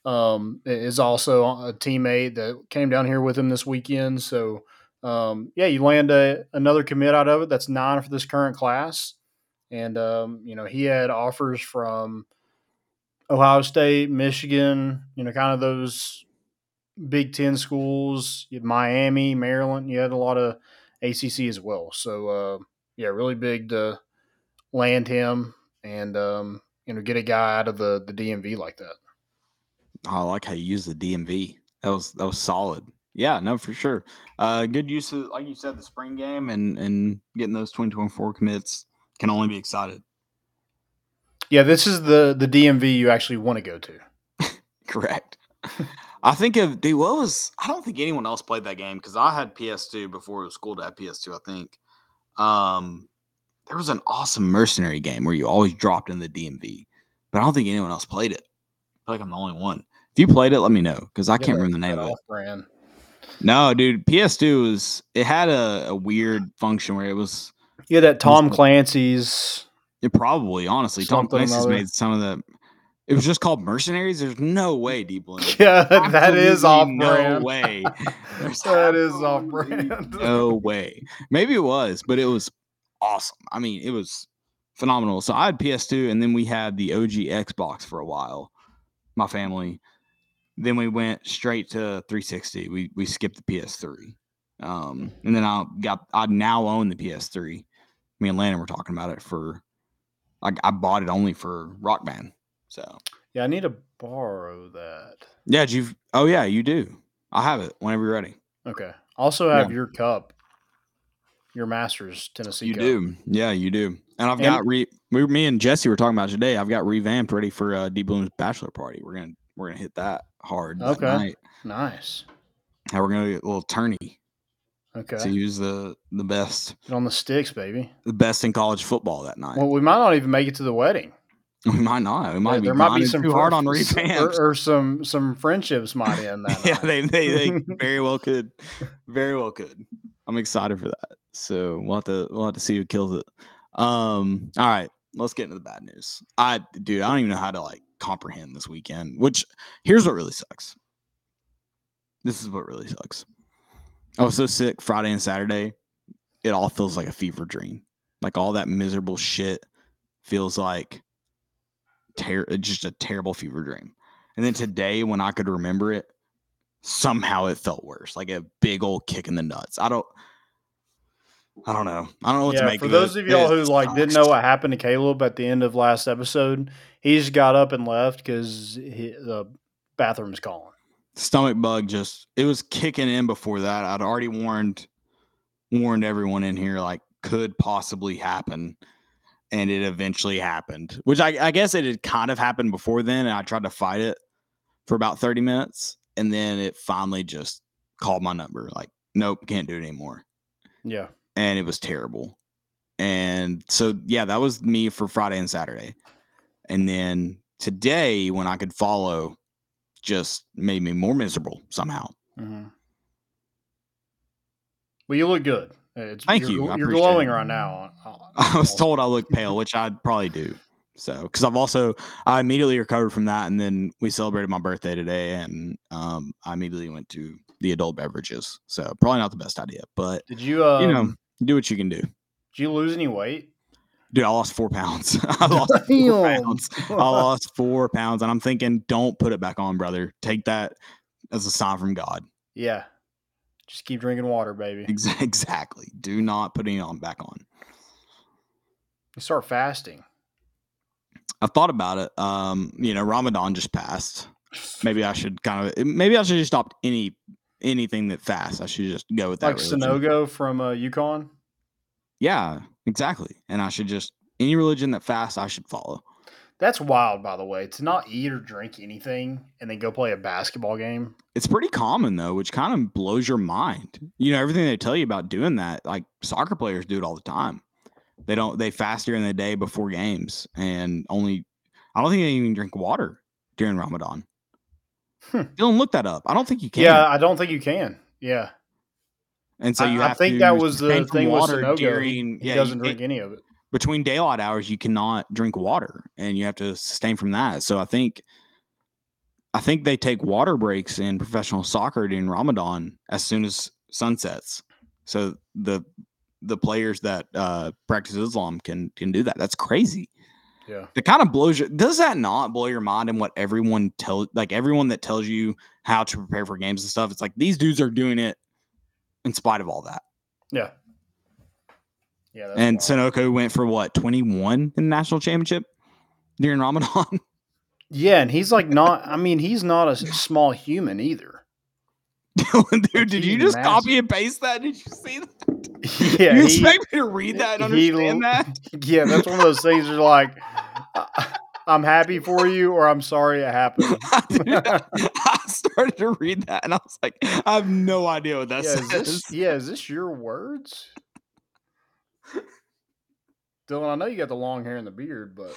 um, is also a teammate that came down here with him this weekend. So, um, yeah, you land a, another commit out of it. That's nine for this current class. And, um, you know, he had offers from Ohio State, Michigan, you know, kind of those Big Ten schools, Miami, Maryland. You had a lot of ACC as well. So, uh, yeah, really big to land him and, um, you know, get a guy out of the, the DMV like that. Oh, I like how you use the DMV. That was that was solid. Yeah, no, for sure. Uh, good use of, like you said, the spring game and and getting those 2024 commits can only be excited. Yeah, this is the the DMV you actually want to go to. [laughs] Correct. I think of dude, what was I don't think anyone else played that game because I had PS2 before it was cool to have PS2. I think um, there was an awesome mercenary game where you always dropped in the DMV, but I don't think anyone else played it. I feel like I'm the only one. If you played it, let me know because I can't remember the name of it. Brand. No, dude, PS2 was it had a, a weird function where it was Yeah, that Tom Clancy's. It probably honestly Tom Clancy's made some of the. It was just called Mercenaries. There's no way, Deep Blue. Yeah, [laughs] [laughs] that is off Absolutely brand. No way. That is [laughs] off brand. No way. Maybe it was, but it was awesome. I mean, it was phenomenal. So I had PS2, and then we had the OG Xbox for a while. My family. Then we went straight to 360. We we skipped the PS3, um, and then I got I now own the PS3. Me and Landon were talking about it for. Like I bought it only for Rock Band. So Yeah, I need to borrow that. yeah, you. Oh yeah, you do. I have it whenever you're ready. Okay. Also have Yeah. your cup, your Masters Tennessee. You cup. do. Yeah, you do. And I've And- got re we me and Jesse were talking about today. I've got revamped ready for uh D Bloom's bachelor party. We're gonna we're gonna hit that hard that Okay. night. Nice. Now we're gonna get a little tourney Okay. to use the the best Get on the sticks, baby. the best in college football that night. Well, we might not even make it to the wedding. [laughs] we might not. We might be there might be some too hard on s- revamp. or, or some some friendships might end that [laughs] yeah, night. they, they they [laughs] very well could. Very well could. I'm excited for that. So we'll have to we'll have to see who kills it. Um, all right, let's get into the bad news. I dude, I don't even know how to like comprehend this weekend. Which here's what really sucks. This is what really sucks. I was so sick Friday and Saturday. It all feels like a fever dream. Like all that miserable shit feels like ter- just a terrible fever dream. And then today, when I could remember it, somehow it felt worse, like a big old kick in the nuts. I don't, I don't know. I don't know what to yeah, make for of those of y'all who like didn't know what happened to Caleb at the end of last episode, he just got up and left because the bathroom's calling. Stomach bug just it was kicking in before that. I'd already warned warned everyone in here like could possibly happen. And it eventually happened, which I, I guess it had kind of happened before then. And I tried to fight it for about 30 minutes. And then it finally just called my number like, nope, can't do it anymore. Yeah. and it was terrible. And so yeah, that was me for Friday and Saturday. And then today when I could follow just made me more miserable somehow. hmm Well, you look good. It's, Thank you're, you. You're glowing it. right now. [laughs] I was told I look pale, which I probably do. So, because I've also [laughs] I immediately recovered from that, and then we celebrated my birthday today, and um, I immediately went to the adult beverages. So, probably not the best idea, but Did you um, you know, do what you can do. Did you lose any weight? Dude, I lost four pounds. [laughs] I lost four Damn. pounds. I lost four pounds, and I'm thinking, don't put it back on, brother. Take that as a sign from God. Yeah. Just keep drinking water, baby. [laughs] Exactly. Do not put it on back on. You start fasting. I've thought about it. Um, you know, Ramadan just passed. [laughs] Maybe I should kind of maybe I should just stop any anything that fasts. I should just go with that. Like religion. Sanogo from uh, UConn. Yeah, exactly. And I should just any religion that fasts, I should follow. That's wild, by the way, to not eat or drink anything and then go play a basketball game. It's pretty common though, which kind of blows your mind. You know, everything they tell you about doing that, like soccer players do it all the time. They don't they fast during the day before games and only I don't think they even drink water during Ramadan. Hmm. Dylan, look that up. I don't think you can. Yeah, I don't think you can. Yeah. And so you I, have think to that was the thing with water. He- during he yeah, doesn't you- drink it- any of it. between daylight hours you cannot drink water and you have to sustain from that. So I think I think they take water breaks in professional soccer during Ramadan as soon as sun sets. So the the players that uh, practice Islam can can do that. That's crazy. Yeah. It kind of blows your does that not blow your mind in what everyone tells like everyone that tells you how to prepare for games and stuff? It's like these dudes are doing it in spite of all that. Yeah. Yeah. And wild. Sanogo went for what 21 in the national championship during Ramadan. [laughs] Yeah, and he's like not. I mean, he's not a small human either. [laughs] Dude, did you just copy and paste that? Did you see that? [laughs] yeah, you he- expect me to read that and he understand l- that? yeah, that's one of those things. You're like, "I- I'm happy for you, or I'm sorry it happened. [laughs] I started to read that and I was like, I have no idea what that yeah, is says. this, yeah, is this your words? Dylan, I know you got the long hair and the beard, but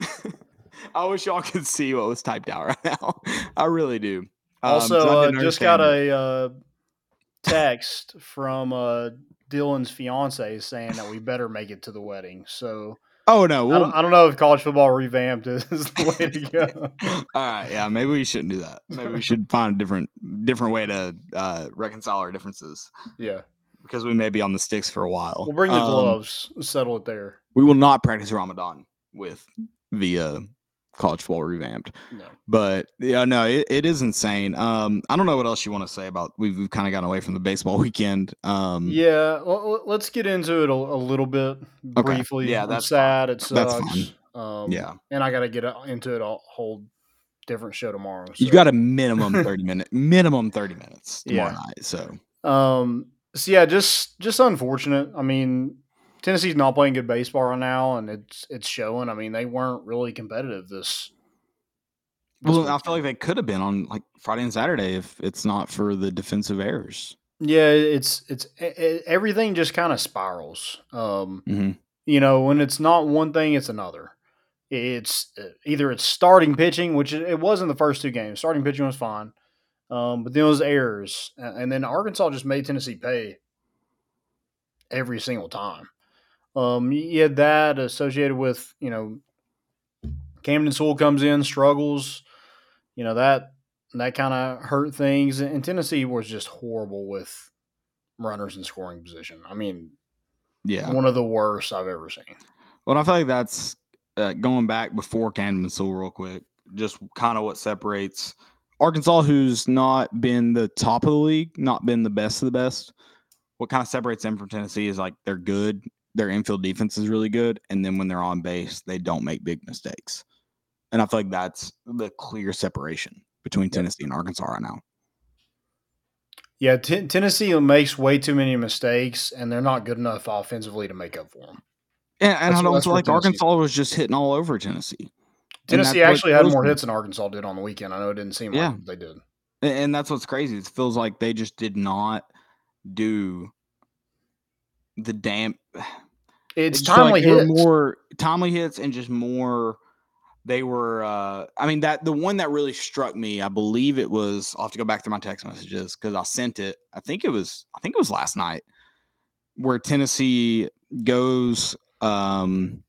[laughs] I wish y'all could see what was typed out right now. [laughs] I really do. Um, also, I uh, just got it. a uh, text from uh, Dylan's fiance is saying that we better make it to the wedding. So Oh no! I, don't, I don't know if college football revamped [laughs] is the way to go. [laughs] all right, yeah, maybe we shouldn't do that. Maybe we should find a different different way to uh, reconcile our differences yeah, because we may be on the sticks for a while. we'll bring the Um, gloves, settle it there. We will not practice Ramadan with via college football revamped. No. But yeah, no, it, it is insane. Um, I don't know what else you want to say about. We've, we've kind of gotten away from the baseball [laughs] weekend. Um, Yeah, well, let's get into it a, a little bit Okay. briefly. Yeah, I'm that's sad. It sucks. Um, Yeah. and I got to get into it a whole different show tomorrow. you so. got a minimum thirty [laughs] minute, minimum thirty minutes tomorrow Yeah. night. So Um. So yeah, just just unfortunate. I mean, Tennessee's not playing good baseball right now, and it's it's showing. I mean, they weren't really competitive this. this well, I feel like they could have been on like Friday and Saturday if it's not for the defensive errors. yeah, it's it's e- everything just kind of spirals. Um. hmm you know, when it's not one thing, it's another. It's uh, either it's starting pitching, which it it was in the first two games. Starting pitching was fine, um, but then it was errors, and then Arkansas just made Tennessee pay every single time. Um, you had that associated with you know Camden Sewell comes in, struggles, you know that that kind of hurt things, and Tennessee was just horrible with runners in scoring position. I mean, Yeah. one of the worst I've ever seen. Well, I feel like that's uh, going back before Camden Sewell real quick. Just kind of what separates Arkansas, who's not been the top of the league, not been the best of the best. What kind of separates them from Tennessee is like they're good. Their infield defense is really good, and then when they're on base, they don't make big mistakes. And I feel like that's the clear separation between Tennessee and Arkansas right now. Yeah, Ten Tennessee makes way too many mistakes, and they're not good enough offensively to make up for them. And, and That's I don't feel like Arkansas was just hitting all over Tennessee. Tennessee actually had more hits than Arkansas did on the weekend. I know it didn't seem Yeah. like they did. And, and that's what's crazy. It feels like they just did not do the damn. It's feel like timely hits. more timely hits, and just more. They were. uh I mean that the one that really struck me. I believe it was. I'll have to go back to my text messages because I sent it. I think it was. I think it was last night, where Tennessee goes. um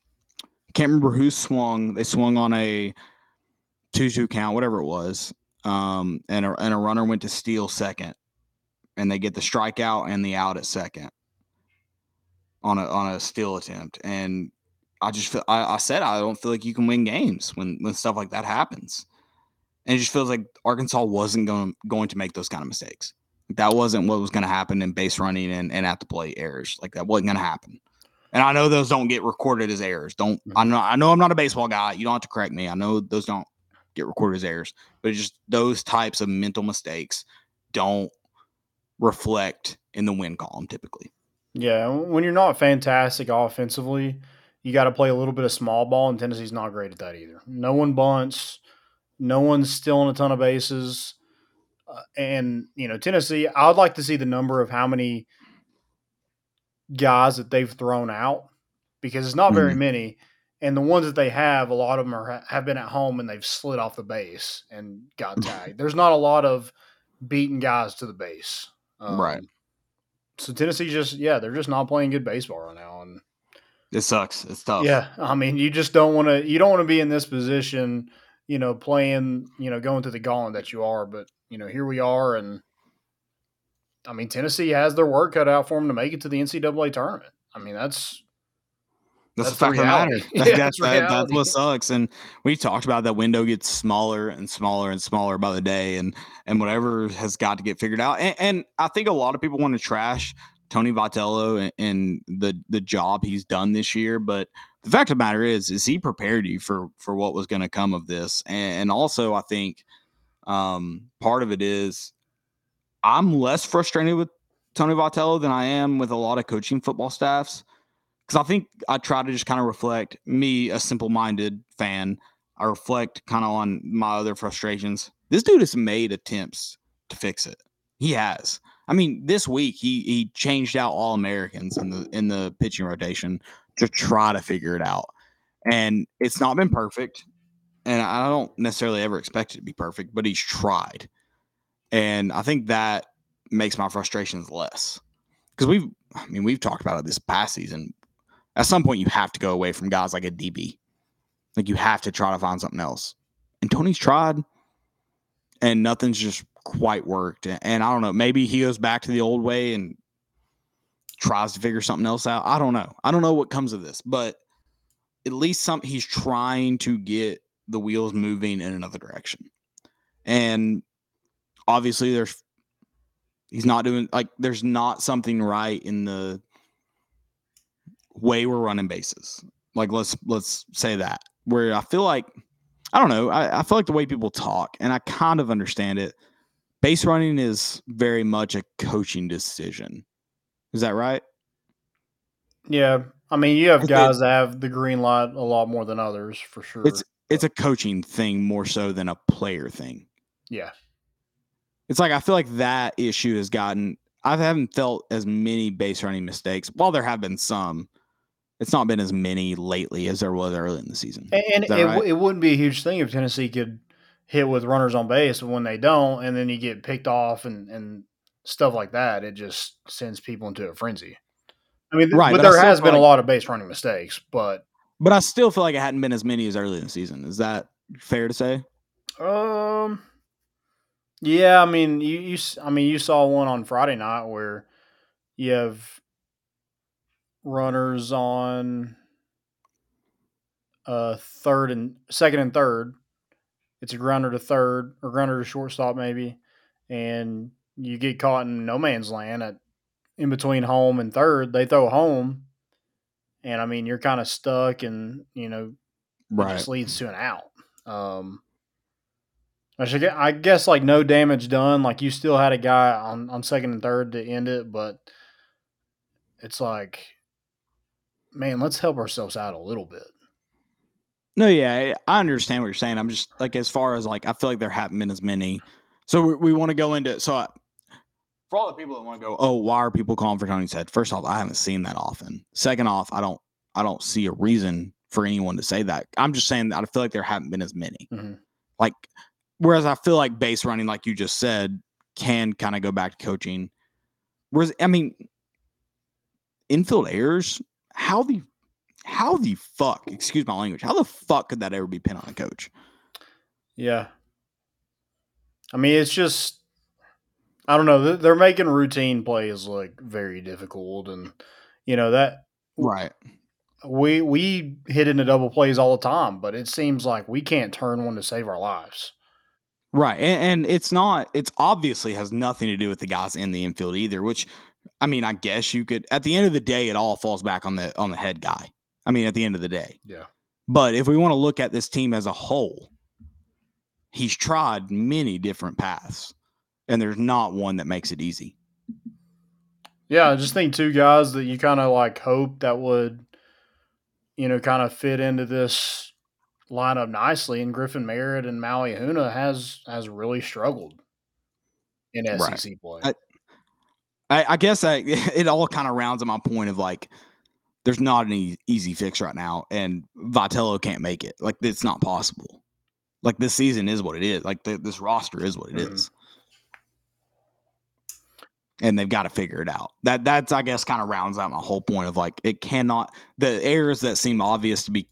Can't remember who swung. They swung on a two-two count, whatever it was, um, and a and a runner went to steal second, and they get the strikeout and the out at second on a on a steal attempt. And I just feel I, I said I don't feel like you can win games when when stuff like that happens. And it just feels like Arkansas wasn't going going to make those kind of mistakes. That wasn't what was going to happen in base running and, and at the plate errors. Like that wasn't going to happen. And I know those don't get recorded as errors. Don't mm-hmm. I know I know I'm not a baseball guy. You don't have to correct me. I know those don't get recorded as errors, but it's just those types of mental mistakes don't reflect in the win column typically. Yeah, when you're not fantastic offensively, you got to play a little bit of small ball, and Tennessee's not great at that either. No one bunts, no one's stealing a ton of bases, uh, and you know Tennessee. I would like to see the number of how many guys that they've thrown out because it's not very many, and the ones that they have, a lot of them are have been at home and they've slid off the base and got [laughs] tagged. There's not a lot of beating guys to the base, Right. So Tennessee just yeah, they're just not playing good baseball right now, and It sucks. It's tough. yeah, I mean you just don't want to you don't want to be in this position, you know, playing you know going to the gauntlet that you are, but you know here we are, and I mean Tennessee has their work cut out for them to make it to the NCAA tournament. I mean that's That's, That's the fact of the matter. That- Yeah, [laughs] that's, that's that- that's what sucks. And we talked about that window gets smaller and smaller and smaller by the day, and and whatever has got to get figured out. And, and I think a lot of people want to trash Tony Vitello and, and the the job he's done this year, but the fact of the matter is, is he prepared you for for what was going to come of this, and, and also I think um, part of it is I'm less frustrated with Tony Vitello than I am with a lot of coaching football staffs because I think I try to just kind of reflect me, a simple minded fan. I reflect kind of on my other frustrations. This dude has made attempts to fix it. He has. I mean, this week he he changed out all Americans in the in the pitching rotation to try to figure it out. And it's not been perfect. And I don't necessarily ever expect it to be perfect, but he's tried. And I think that makes my frustrations less. Because we've I mean, we've talked about it this past season. At some point you have to go away from guys like a DB. Like you have to try to find something else. And Tony's tried and nothing's just quite worked. And I don't know, maybe he goes back to the old way and tries to figure something else out. I don't know. I don't know what comes of this, but at least some he's trying to get the wheels moving in another direction. And obviously there's he's not doing like there's not something right in the way we're running bases. Like let's let's say that. Where I feel like I don't know, I, I feel like the way people talk, and I kind of understand it. Base running is very much a coaching decision. Is that right? Yeah, I mean, you have guys that have the green light a lot more than others, for sure. It's it's a coaching thing more so than a player thing. yeah, It's like I feel like that issue has gotten. I haven't felt as many base running mistakes. While there have been some, it's not been as many lately as there was early in the season. and, and Is that it, right? it wouldn't be a huge thing if Tennessee could hit with runners on base, but when they don't, and then you get picked off and and stuff like that, it just sends people into a frenzy. I mean, Right, but, but there has been a lot of base running mistakes, but But I still feel like it hadn't been as many as early in the season. Is that fair to say? Um. Yeah, I mean, you, you, I mean, you saw one on Friday night where you have runners on uh third and second and third. It's a grounder to third or grounder to shortstop, maybe, and you get caught in no man's land at in between home and third. They throw home, and I mean, you're kind of stuck, and you know, it just leads to an out. Um, I, should, gue- I guess like no damage done. Like you still had a guy on, on second and third to end it, but it's like, man, let's help ourselves out a little bit. No, yeah, I understand what you're saying. I'm just like as far as like I feel like there haven't been as many. So we, we want to go into it. so I, for all the people that want to go, oh, why are people calling for Tony's head? First off, I haven't seen that often. Second off, I don't I don't see a reason for anyone to say that. I'm just saying that I feel like there haven't been as many. Mhm. Like whereas I feel like base running, like you just said, can kind of go back to coaching. Whereas I mean, infield errors, how the how the fuck, excuse my language, how the fuck could that ever be pinned on a coach? Yeah. I mean, it's just, I don't know. They're- making routine plays look very difficult. And, you know, that Right. we, we hit into double plays all the time, but it seems like we can't turn one to save our lives. Right. And, and it's not, it's obviously has nothing to do with the guys in the infield either, which I mean, I guess you could at the end of the day, it all falls back on the on the head guy. I mean, at the end of the day. Yeah. But if we want to look at this team as a whole, he's tried many different paths, and there's not one that makes it easy. Yeah, I just think two guys that you kind of like hope that would, you know, kind of fit into this lineup nicely. And Griffin Merritt and Maui Ahuna has has really struggled in Right. SEC play. I- I, I guess I, [laughs] it all kind of rounds at my point of like, there's not an e- easy fix right now, and Vitello can't make it. Like, it's not possible. Like, this season is what it is. Like, the, this roster is what it is, Mhm. and they've got to figure it out. That that's I guess kind of rounds out my whole point of like, it cannot. The errors that seem obvious to be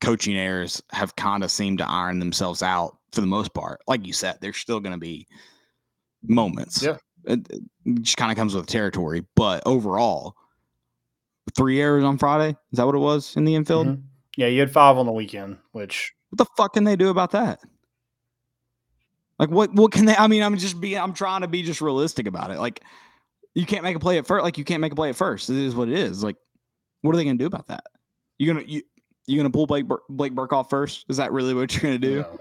coaching errors have kind of seemed to iron themselves out for the most part. Like you said, there's still going to be moments. Yeah. It, it just kind of comes with territory. But overall, three errors on Friday. Is that what it was in the infield? Mhm. Yeah, you had five on the weekend, which What the fuck can they do about that? Like what what can they I mean, I'm just being I'm trying to be just realistic about it. Like you can't make a play at first like you can't make a play at first. It is what it is. Like what are they gonna do about that? You're gonna you You gonna pull Blake Bur- Blake Burke off first? Is that really what you're gonna do? No.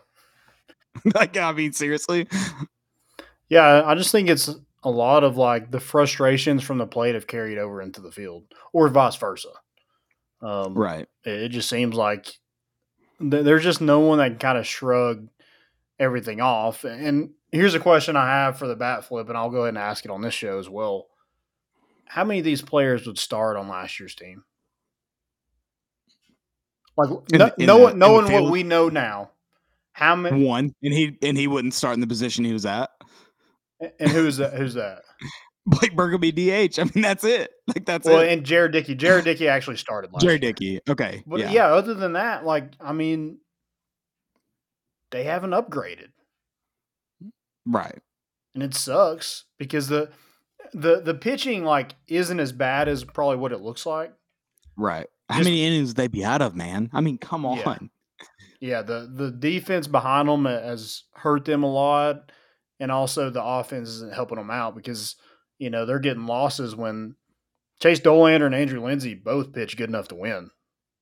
[laughs] like, I mean, seriously? Yeah, I just think it's a lot of like the frustrations from the plate have carried over into the field, or vice versa. Um, Right. It, just seems like th- there's just no one that can kind of shrug everything off. And here's a question I have for the bat flip, and I'll go ahead and ask it on this show as well. How many of these players would start on last year's team? Like In no, in knowing, the- in the knowing what field? we know now, how many? One, and he and he wouldn't start in the position he was at. And who's that? Who's that? [laughs] Blake Burke be DH. I mean, that's it. Like that's Well, it. and Jared Dickey. Jared Dickey actually started last year. Dickey. Okay. But yeah. yeah. other than that, like I mean, they haven't upgraded, Right. and it sucks because the the the pitching like isn't as bad as probably what it looks like. Right. How many innings they be out of, man? I mean, come on. Yeah. Yeah, the the defense behind them has hurt them a lot, and also the offense isn't helping them out because you know they're getting losses when Chase Dolander and Andrew Lindsay both pitch good enough to win.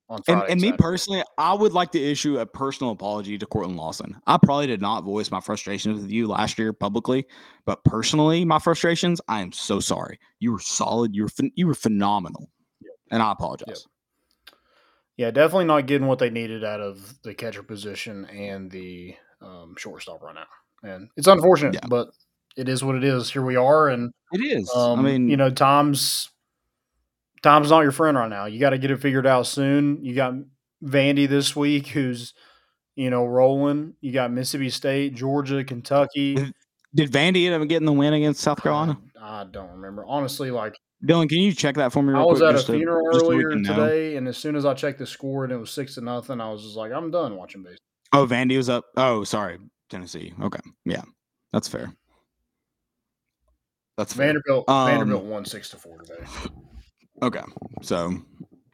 On And, and me personally, I would like to issue a personal apology to Cortland Lawson. I probably did not voice my frustrations with you last year publicly, but personally, my frustrations, I am so sorry. You were solid. You were phen- you were phenomenal, and I apologize. Yeah, definitely not getting what they needed out of the catcher position and the um, shortstop right now. And it's unfortunate, Yeah. but it is what it is. Here we are, and It is. um, I mean, you know, time's time's not your friend right now. You got to get it figured out soon. You got Vandy this week, who's you know rolling. You got Mississippi State, Georgia, Kentucky. did Vandy end up getting the win against South Carolina? I, I don't remember honestly. Like Dylan, can you check that for me? Real I was quick, at a to- funeral so we earlier know? today, and as soon as I checked the score and it was six to nothing, I was just like, I'm done watching baseball. Oh, Vandy was up. Oh, sorry, Tennessee. Okay, yeah, that's fair. That's fair. Vanderbilt Um, Vanderbilt won six to four today. Okay, so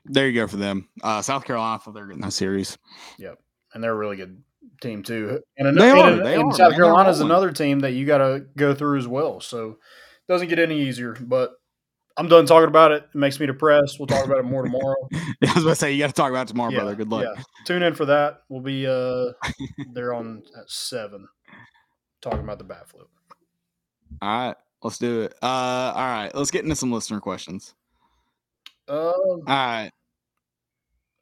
there you go for them. Uh, South Carolina, I thought they were getting that series. Yep, and they're a really good team too. And, They are, and, they and are, South Carolina is another team that you got to go through as well. So it doesn't get any easier. But I'm done talking about it. It makes me depressed. We'll talk about it more tomorrow. [laughs] I was about to say you got to talk about it tomorrow, yeah, brother. Good luck. yeah. Tune in for that. We'll be uh there on at seven talking about the bat flip. All right, let's do it. Uh, all right, let's get into some listener questions. Um, All right,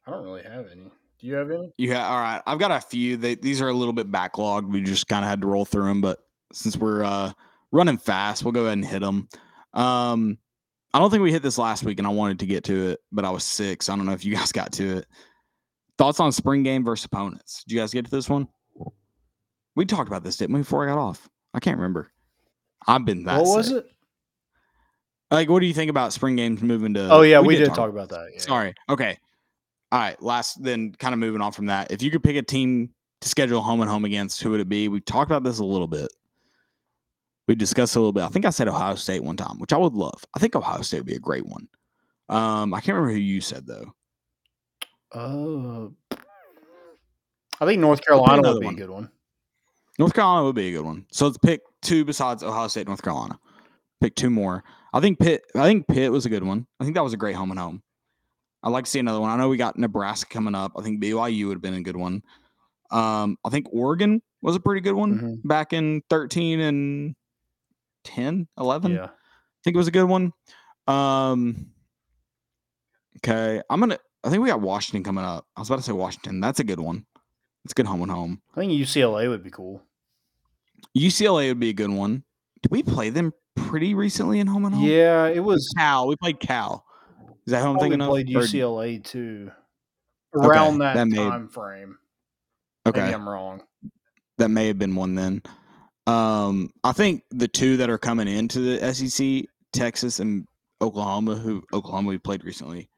I don't really have any. Do you have any? you ha- all right. I've got a few. They, these are a little bit backlogged. We just kind of had to roll through them, but since we're uh, running fast, we'll go ahead and hit them. Um, I don't think we hit this last week, and I wanted to get to it, but I was sick, so I don't know if you guys [laughs] got to it. Thoughts on spring game versus opponents? Did you guys get to this one? We talked about this, didn't we, before I got off? I can't remember. I've been that. what was it? Like, what do you think about spring games moving to? Oh yeah, we, did, talk about that. Yeah. Sorry. Okay. All right. Last, then, kind of moving on from that. If you could pick a team to schedule home and home against, who would it be? We talked about this a little bit. We discussed a little bit. I think I said Ohio State one time, which I would love. I think Ohio State would be a great one. Um, I can't remember who you said though. Uh, I think North Carolina would be one. a good one. North Carolina would be a good one. So let's pick two besides Ohio State, North Carolina. Pick two more. I think Pitt. I think Pitt was a good one. I think that was a great home and home. I'd like to see another one. I know we got Nebraska coming up. I think BYU would have been a good one. Um, I think Oregon was a pretty good one Mhm. back in 13 and 10, 11. Yeah. I think it was a good one. Um, okay. I'm going to, I think we got Washington coming up. I was about to say Washington. That's a good one. It's good home and home. I think UCLA would be cool. UCLA would be a good one. Did we play them pretty recently in home and home? Yeah, it was. Cal. We played Cal. Is that I'm Probably thinking of? played UCLA too. Around that, that may- time frame. okay. Maybe I'm wrong. that may have been one then. Um, I think the two that are coming into the SEC, Texas and Oklahoma, who Oklahoma we played recently,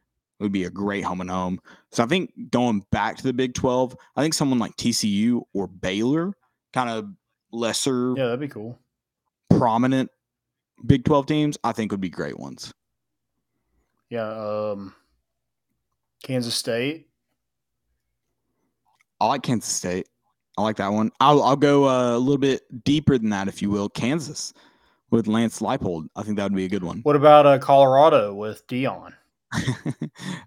would be a great home and home. So I think going back to the Big Twelve, I think someone like TCU or Baylor, kind of lesser Yeah, that'd be cool. prominent Big Twelve teams, I think would be great ones. Yeah. Um, Kansas State. I like Kansas State. I like that one. I'll I'll go uh, a little bit deeper than that, if you will. Kansas with Lance Leipold. I think that would be a good one. What about uh, Colorado with Deion? [laughs]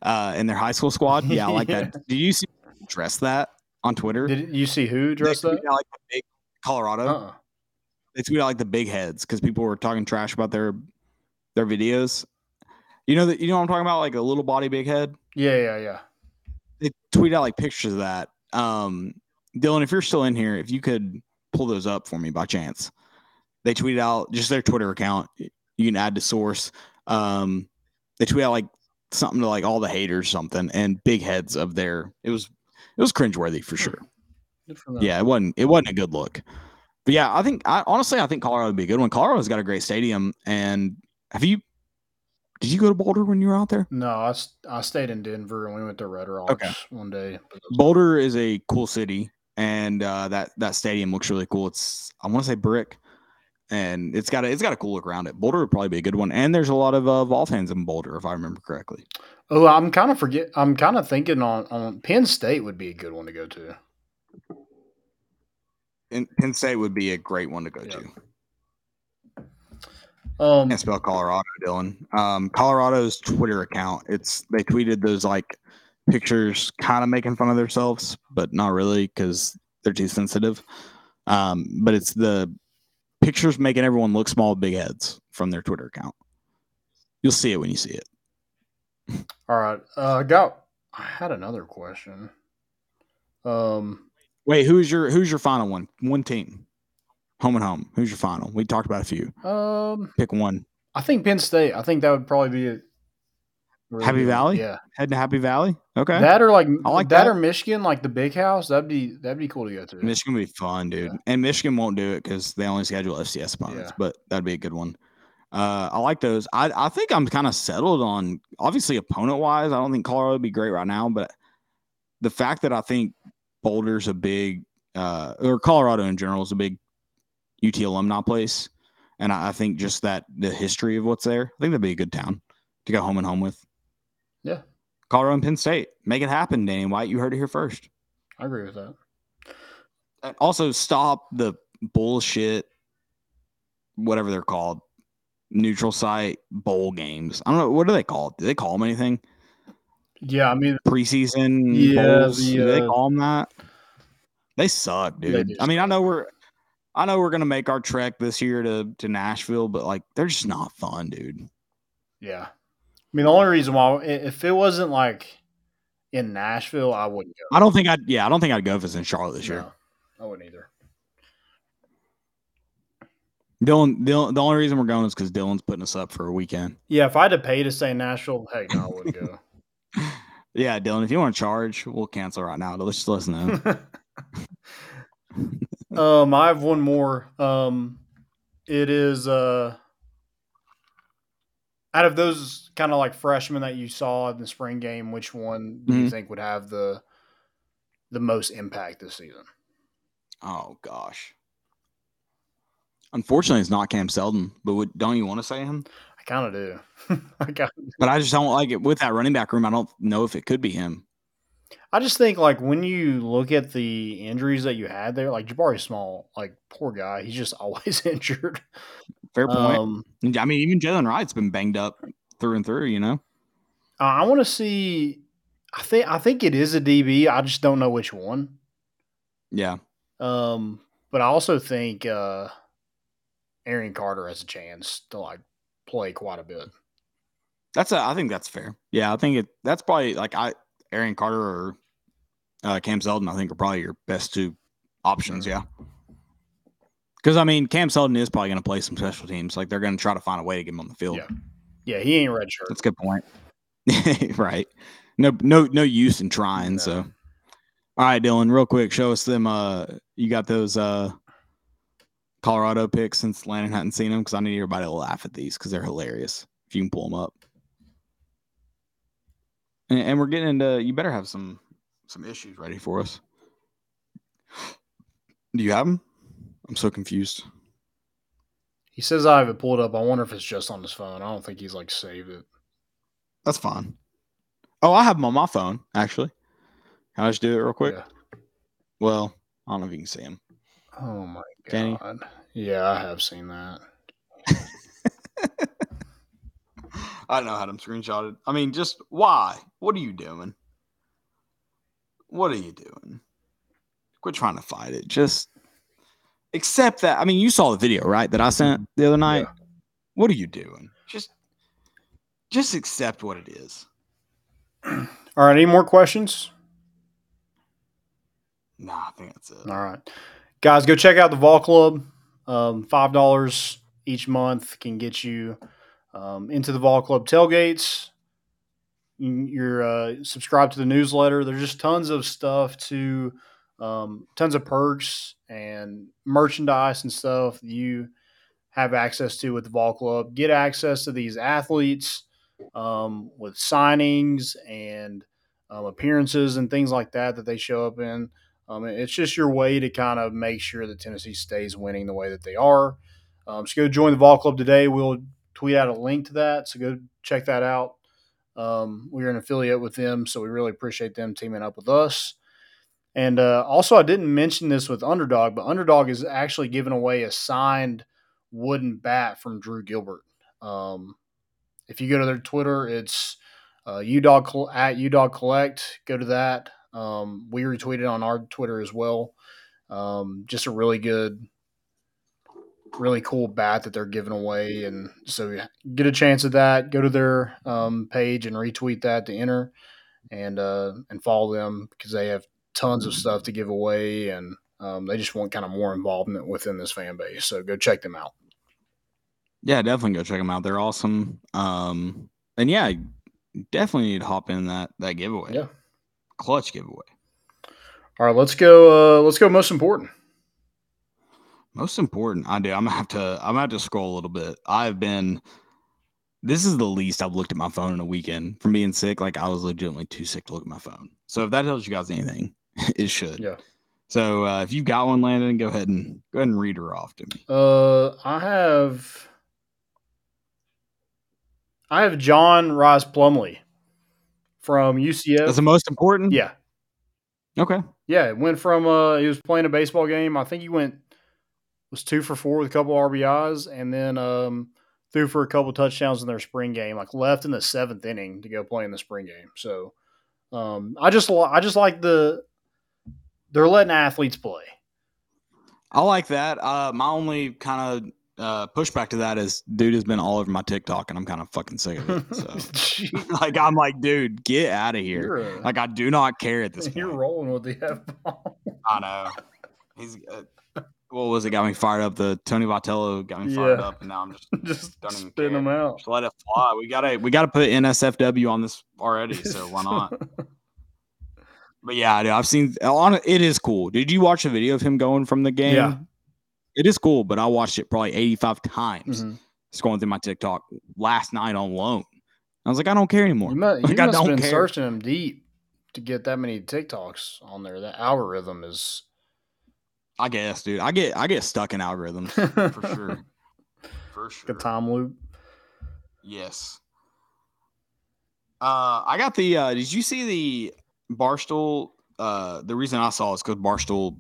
uh, in their high school squad. [laughs] Yeah, I like Yeah. that. Did you see dress that on Twitter? Did you see who dressed that? out, like the big Colorado. Uh-uh. They tweeted out like the big heads because people were talking trash about their their videos. You know that you know what I'm talking about, like a little body, big head. Yeah, yeah, yeah. They tweet out like pictures of that. Um, Dylan, if you're still in here, if you could pull those up for me by chance, they tweeted out just their Twitter account. You can add to source. Um, they tweet out like something to like all the haters, something, and big heads of their. It was it was cringeworthy for sure. For. Yeah, it wasn't it wasn't a good look. But yeah, I think I honestly I think Colorado would be a good one. Colorado's got a great stadium, and have you? Did you go to Boulder when you were out there? No, I stayed in Denver and we went to Red Rocks Okay. one day. Boulder is a cool city, and uh, that that stadium looks really cool. It's I want to say brick, and it's got a it's got a cool look around it. Boulder would probably be a good one, and there's a lot of uh, Vol fans in Boulder, if I remember correctly. Oh, I'm kind of forget. I'm kind of thinking on on Penn State would be a good one to go to. And Penn State would be a great one to go Yeah. to. Um, I can't spell Colorado, Dylan. Um, Colorado's Twitter account. It's they tweeted those like pictures, kind of making fun of themselves, but not really because they're too sensitive. Um, but it's the pictures making everyone look small, big heads from their Twitter account. You'll see it when you see it. all right. Uh, I got. I had another question. Um, Wait, who's your who's your final one? One team, home and home. Who's your final? We talked about a few. um, Pick one. I think Penn State. I think that would probably be a really Happy good- Valley? Yeah, Head to Happy Valley. Okay, that or like I like that, that. or Michigan, like the big house. That'd be that'd be cool to go to. Michigan would be fun, dude. Yeah. And Michigan won't do it because they only schedule FCS opponents, Yeah. but that'd be a good one. Uh, I like those. I, I think I'm kind of settled on obviously opponent wise. I don't think Colorado would be great right now, but the fact that I think Boulder's a big, uh, or Colorado in general is a big UT alumni place. And I, I think just that the history of what's there, I think that'd be a good town to go home and home with. Yeah. Colorado and Penn State. Make it happen, Danny White. You heard it here first. I agree with that. And also stop the bullshit whatever they're called neutral site bowl games i don't know what do they call it do they call them anything Yeah, I mean, preseason Yeah, bowls the, do they uh, call them that they suck dude do i mean i know we're i know we're gonna make our trek this year to to nashville but like they're just not fun dude yeah. I mean, the only reason why, if it wasn't like in Nashville, I wouldn't go. i don't think i'd yeah i don't think i'd go if it's in charlotte this year I wouldn't either. dylan, dylan the only reason we're going is because dylan's putting us up for a weekend Yeah, if I had to pay to stay in Nashville, heck no, I wouldn't go. [laughs] yeah dylan if you want to charge we'll cancel right now let's just let us know [laughs] um, I have one more. Um, it is uh, out of those kind of like freshmen that you saw in the spring game, which one do you Mhm. think would have the the most impact this season? Oh gosh. Unfortunately, it's not Cam Seldon, but would, don't you want to say him? I kind of do. [laughs] I kind But I just don't like it with that running back room. I don't know if it could be him. I just think like when you look at the injuries that you had there, like Jabari Small, like poor guy, he's just [laughs] always injured. Fair point. Um, I mean, even Jaylen Wright's been banged up through and through. You know. I want to see. I think I think it is a DB. I just don't know which one. Yeah. Um, but I also think uh, Arion Carter has a chance to like play quite a bit. That's a. I think that's fair. Yeah, I think it. That's probably like I Arion Carter or uh, Cam Seldon. I think are probably your best two options. Yeah. Because I mean, Cam Seldon is probably going to play some special teams. Like they're going to try to find a way to get him on the field. Yeah. Yeah, he ain't red shirt. That's a good point. [laughs] right. No, no, no use in trying. No. So, all right, Dylan, real quick, show us them. Uh, you got those uh Colorado picks since Landon hadn't seen them because I need everybody to laugh at these because they're hilarious. If you can pull them up, and, and we're getting into. You better have some some issues ready for us. Do you have them? I'm so confused. He says I have it pulled up. I wonder if it's just on his phone. I don't think he's like saved it. That's fine. Oh, I have them on my phone actually. Can I just do it real quick? Yeah. Well, I don't know if you can see him. Oh my you? god. Yeah, I have seen that. [laughs] I don't know I had him screenshotted. I mean, just why? What are you doing? What are you doing? Quit trying to fight it. Just accept that. I mean, you saw the video, right? That I sent the other night. What are you doing? Just just accept what it is. [clears throat] All right. Any more questions? Nah, I think that's it. All right. Guys, go check out the Vol Club. Um, $5 each month can get you um, into the Vol Club tailgates. You- You're uh, subscribed to the newsletter. There's just tons of stuff to, um, tons of perks and merchandise and stuff you have access to with the Vol Club. Get access to these athletes um, with signings and um, appearances and things like that that they show up in. Um, it's just your way to kind of make sure that Tennessee stays winning the way that they are. Um, so go join the Vol Club today. We'll tweet out a link to that. So go check that out. Um, we're an affiliate with them, so we really appreciate them teaming up with us. And uh, also, I didn't mention this with Underdog, but Underdog is actually giving away a signed wooden bat from Drew Gilbert. Um, if you go to their Twitter, it's uh, UDog at UDog Collect. Go to that. Um, we retweeted on our Twitter as well. Um, just a really good, really cool bat that they're giving away, and so get a chance at that. Go to their um, page and retweet that to enter, and uh, and follow them because they have tons of stuff to give away, and um, they just want kind of more involvement within this fan base. So go check them out. Yeah, definitely go check them out. They're awesome. Um, and yeah, definitely need to hop in that that giveaway. Yeah. clutch giveaway. All right, let's go. Uh, let's go. Most important. Most important, I do. I'm gonna have to. I'm gonna have to scroll a little bit. I've been. This is the least I've looked at my phone in a weekend from being sick. Like I was legitimately too sick to look at my phone. So if that tells you guys anything, [laughs] it should. Yeah. So uh, if you got one, Landon, go ahead and go ahead and read her off to me. Uh, I have. I have John Ross Plumlee from UCF. That's the most important. yeah, Okay. yeah. It went from uh, he was playing a baseball game. I think he went was two for four with a couple RBIs, and then um, threw for a couple touchdowns in their spring game. Like left in the seventh inning to go play in the spring game. So, um, I just I just like the they're letting athletes play. I like that. Uh, my only kind of uh, pushback to that is, dude has been all over my TikTok, and I'm kind of fucking sick of it. [laughs] So, [laughs] [laughs] like, I'm like, dude, get out of here. a- Like, I do not care at this you're point. rolling with the F bomb. I know. He's uh, what was it? Got me fired up. The Tony Vitello got me fired Yeah. up, and now I'm just just Don't even spin care. them out. just let it fly. We gotta we gotta put NSFW on this already, so why not? But yeah, dude, I've seen on it is cool. Did you watch the video of him going from the game? Yeah. It is cool, but I watched it probably 85 times. Mhm. going through my TikTok last night on loan. I was like, I don't care anymore. You, mu- [laughs] you Like, I must have don't been care. searching them deep to get that many TikToks on there. That algorithm is I guess, dude. I get I get stuck in algorithms for sure. [laughs] For sure. a time loop. Yes. Uh, I got the. Uh, did you see the Barstool? Uh, the reason I saw it is because Barstool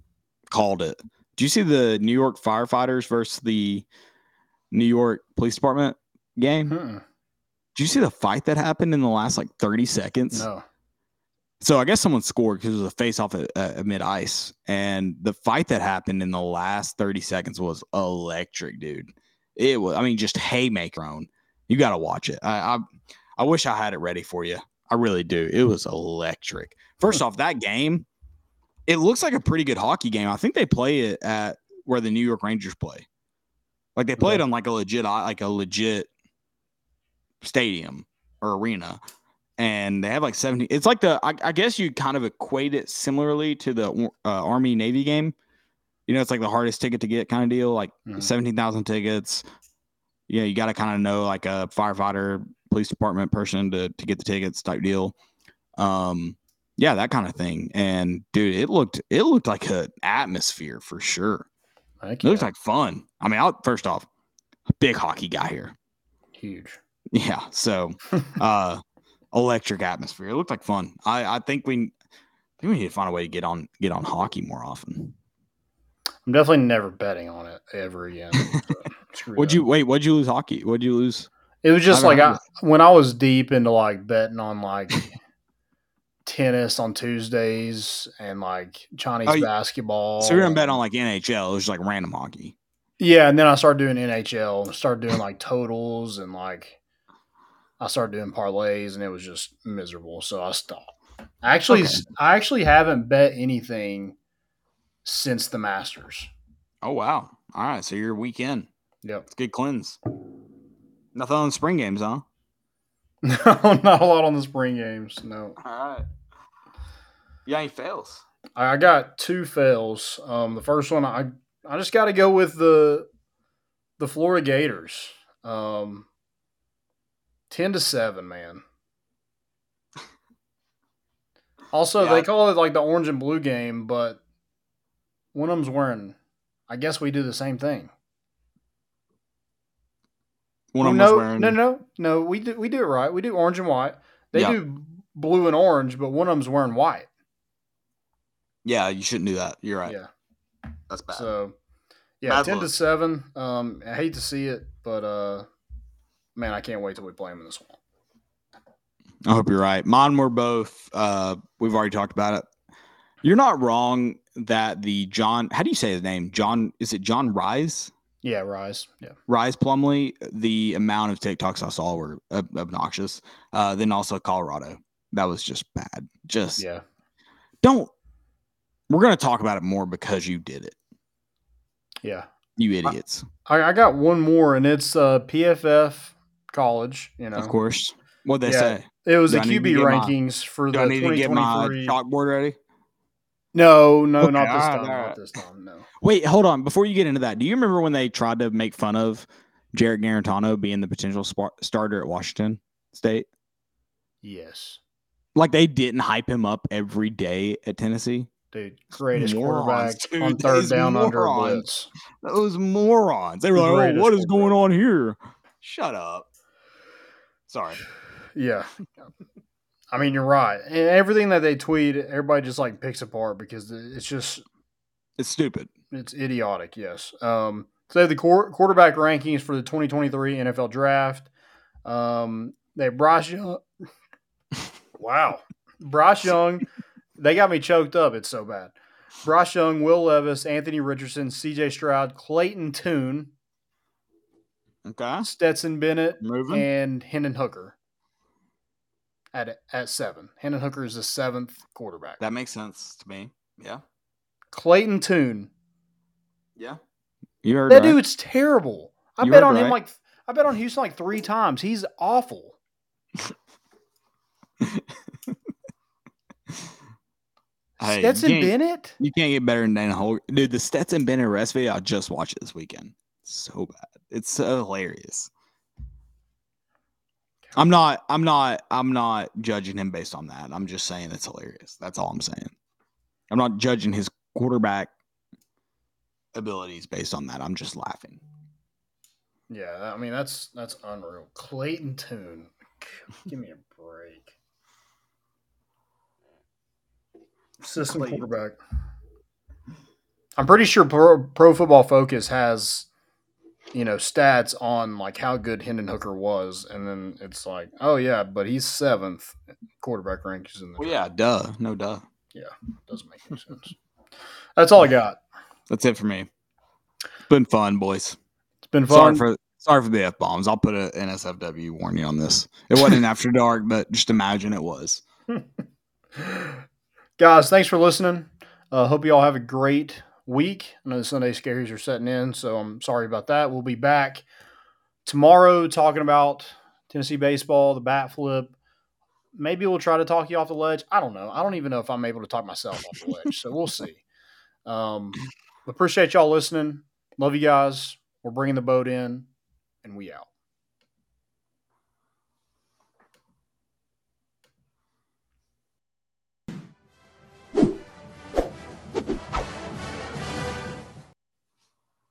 called it. Do you see the New York firefighters versus the New York Police Department game? Mm-mm. Did you see the fight that happened in the last like thirty seconds? No. So I guess someone scored because it was a face off at, at mid ice, and the fight that happened in the last thirty seconds was electric, dude. It was, I mean, just haymaker. You got to watch it. I, I, I wish I had it ready for you. I really do. It was electric. First off, that game, it looks like a pretty good hockey game. I think they play it at where the New York Rangers play. Like they play it on like a legit, like a legit stadium or arena and they have like 70 it's like the I, I guess you kind of equate it similarly to the uh, army navy game you know it's like the hardest ticket to get kind of deal like Mhm. 17,000 tickets yeah you got to kind of know like a firefighter police department person to to get the tickets type deal um yeah that kind of thing and dude it looked it looked like an atmosphere for sure it looks like fun i mean I'll, first off big hockey guy here huge. [laughs] yeah. So, uh, electric atmosphere. It looked like fun. I, I think we, I think we need to find a way to get on get on hockey more often. I'm definitely never betting on it ever again. [laughs] Would you wait? What'd you lose hockey? What'd you lose? It was just I've like I, when I was deep into like betting on like [laughs] tennis on Tuesdays and like Chinese Oh, basketball. So you're gonna bet on like NHL, it was like random hockey. Yeah, and then I started doing NHL, started doing like totals and like I started doing parlays and it was just miserable, so I stopped. I actually Okay. I actually haven't bet anything since the Masters. Oh wow. All right, so you're weekend. Yep. It's good cleanse. Nothing on the spring games, huh? [laughs] No, not a lot on the spring games. No. All right. Yeah, he fails. I I got two fails. Um, the first one, I I just got to go with the the Florida Gators. Um, ten to seven, man. [laughs] Also, Yeah. they call it like the orange and blue game, but one of them's wearing. I guess we do the same thing. One of them no, was wearing no, no, no. We do we do it right. We do orange and white. They Yeah. do blue and orange, but one of them's wearing white. Yeah, you shouldn't do that. You're right. Yeah. That's bad. So yeah, Bad ten to seven. Um, I hate to see it, but uh, man, I can't wait till we play them in this one. I hope you're right. Mine were both. Uh, we've already talked about it. You're not wrong that the John. How do you say his name? John. Is it John Rise? Yeah, Rise. Yeah, Rise Plumlee. The amount of TikToks I saw were ob- obnoxious. Uh, then also Colorado. That was just bad. Just yeah. don't. We're gonna talk about it more because you did it. Yeah. You idiots. I, I got one more, and it's uh, PFF college. You know, Of course. What they Yeah. say. it was Do the I need to QB get my- rankings for Do the I need to get my 2023. chalkboard ready? No, no, Okay, not this time. alright. Not this time. No. Wait, hold on. Before you get into that, do you remember when they tried to make fun of Jarrett Guarantano being the potential spar- starter at Washington State? Yes, Like they didn't hype him up every day at Tennessee. dude, greatest Morons, quarterback dude, on third these down under morons. blitz. Those morons. They were like, "Oh, what is going on here?" Shut up. Sorry. [sighs] Yeah. I mean, you're right. And everything that they tweet, everybody just like picks apart because it's just It's stupid. it's idiotic. Yes. Um, so they have the quar- quarterback rankings for the 2023 NFL Draft. Um, they Bryce Young. [laughs] wow, Bryce [laughs] Young. They got me choked up. It's so bad. Bryce Young, Will Levis, Anthony Richardson, C.J. Stroud, Clayton Tune, Okay. Stetson Bennett, Moving. and Hendon Hooker. At at seven, Hendon Hooker is the seventh quarterback. that makes sense to me. Yeah. Clayton Tune. Yeah. You heard That right. dude's terrible. I You bet on him like I bet on Houston like three times. He's awful. [laughs] Hey, Stetson can't- Bennett? You can't get better than Dana Holger. Dude, the Stetson Bennett arrest video, I just watched it this weekend. So bad. It's so hilarious. I'm not, I'm not, I'm not judging him based on that. I'm just saying it's hilarious. That's all I'm saying. I'm not judging his quarterback abilities based on that. I'm just laughing. Yeah, I mean that's that's unreal. Clayton Tune. [laughs] Give me a break. System Clayton. quarterback. I'm pretty sure Pro, Pro Football Focus has, you know, stats on like how good Hendon Hooker was, and then it's like, oh yeah, but he's seventh quarterback rankings in the. Well, yeah, duh. No, duh. Yeah, doesn't make any sense. That's all I got. That's it for me. It's Been fun, boys. It's been Sorry fun. for sorry for the f bombs. I'll put an NSFW warning on this. It wasn't after dark, but just imagine it was. [laughs] Guys, thanks for listening. Uh, hope you all have a great week. I know the Sunday scaries are setting in, so I'm sorry about that. We'll be back tomorrow talking about Tennessee baseball, the bat flip. Maybe we'll try to talk you off the ledge. I don't know. I don't even know if I'm able to talk myself off the ledge, so we'll see. Um, appreciate y'all listening. Love you guys. We're bringing the boat in, and we out.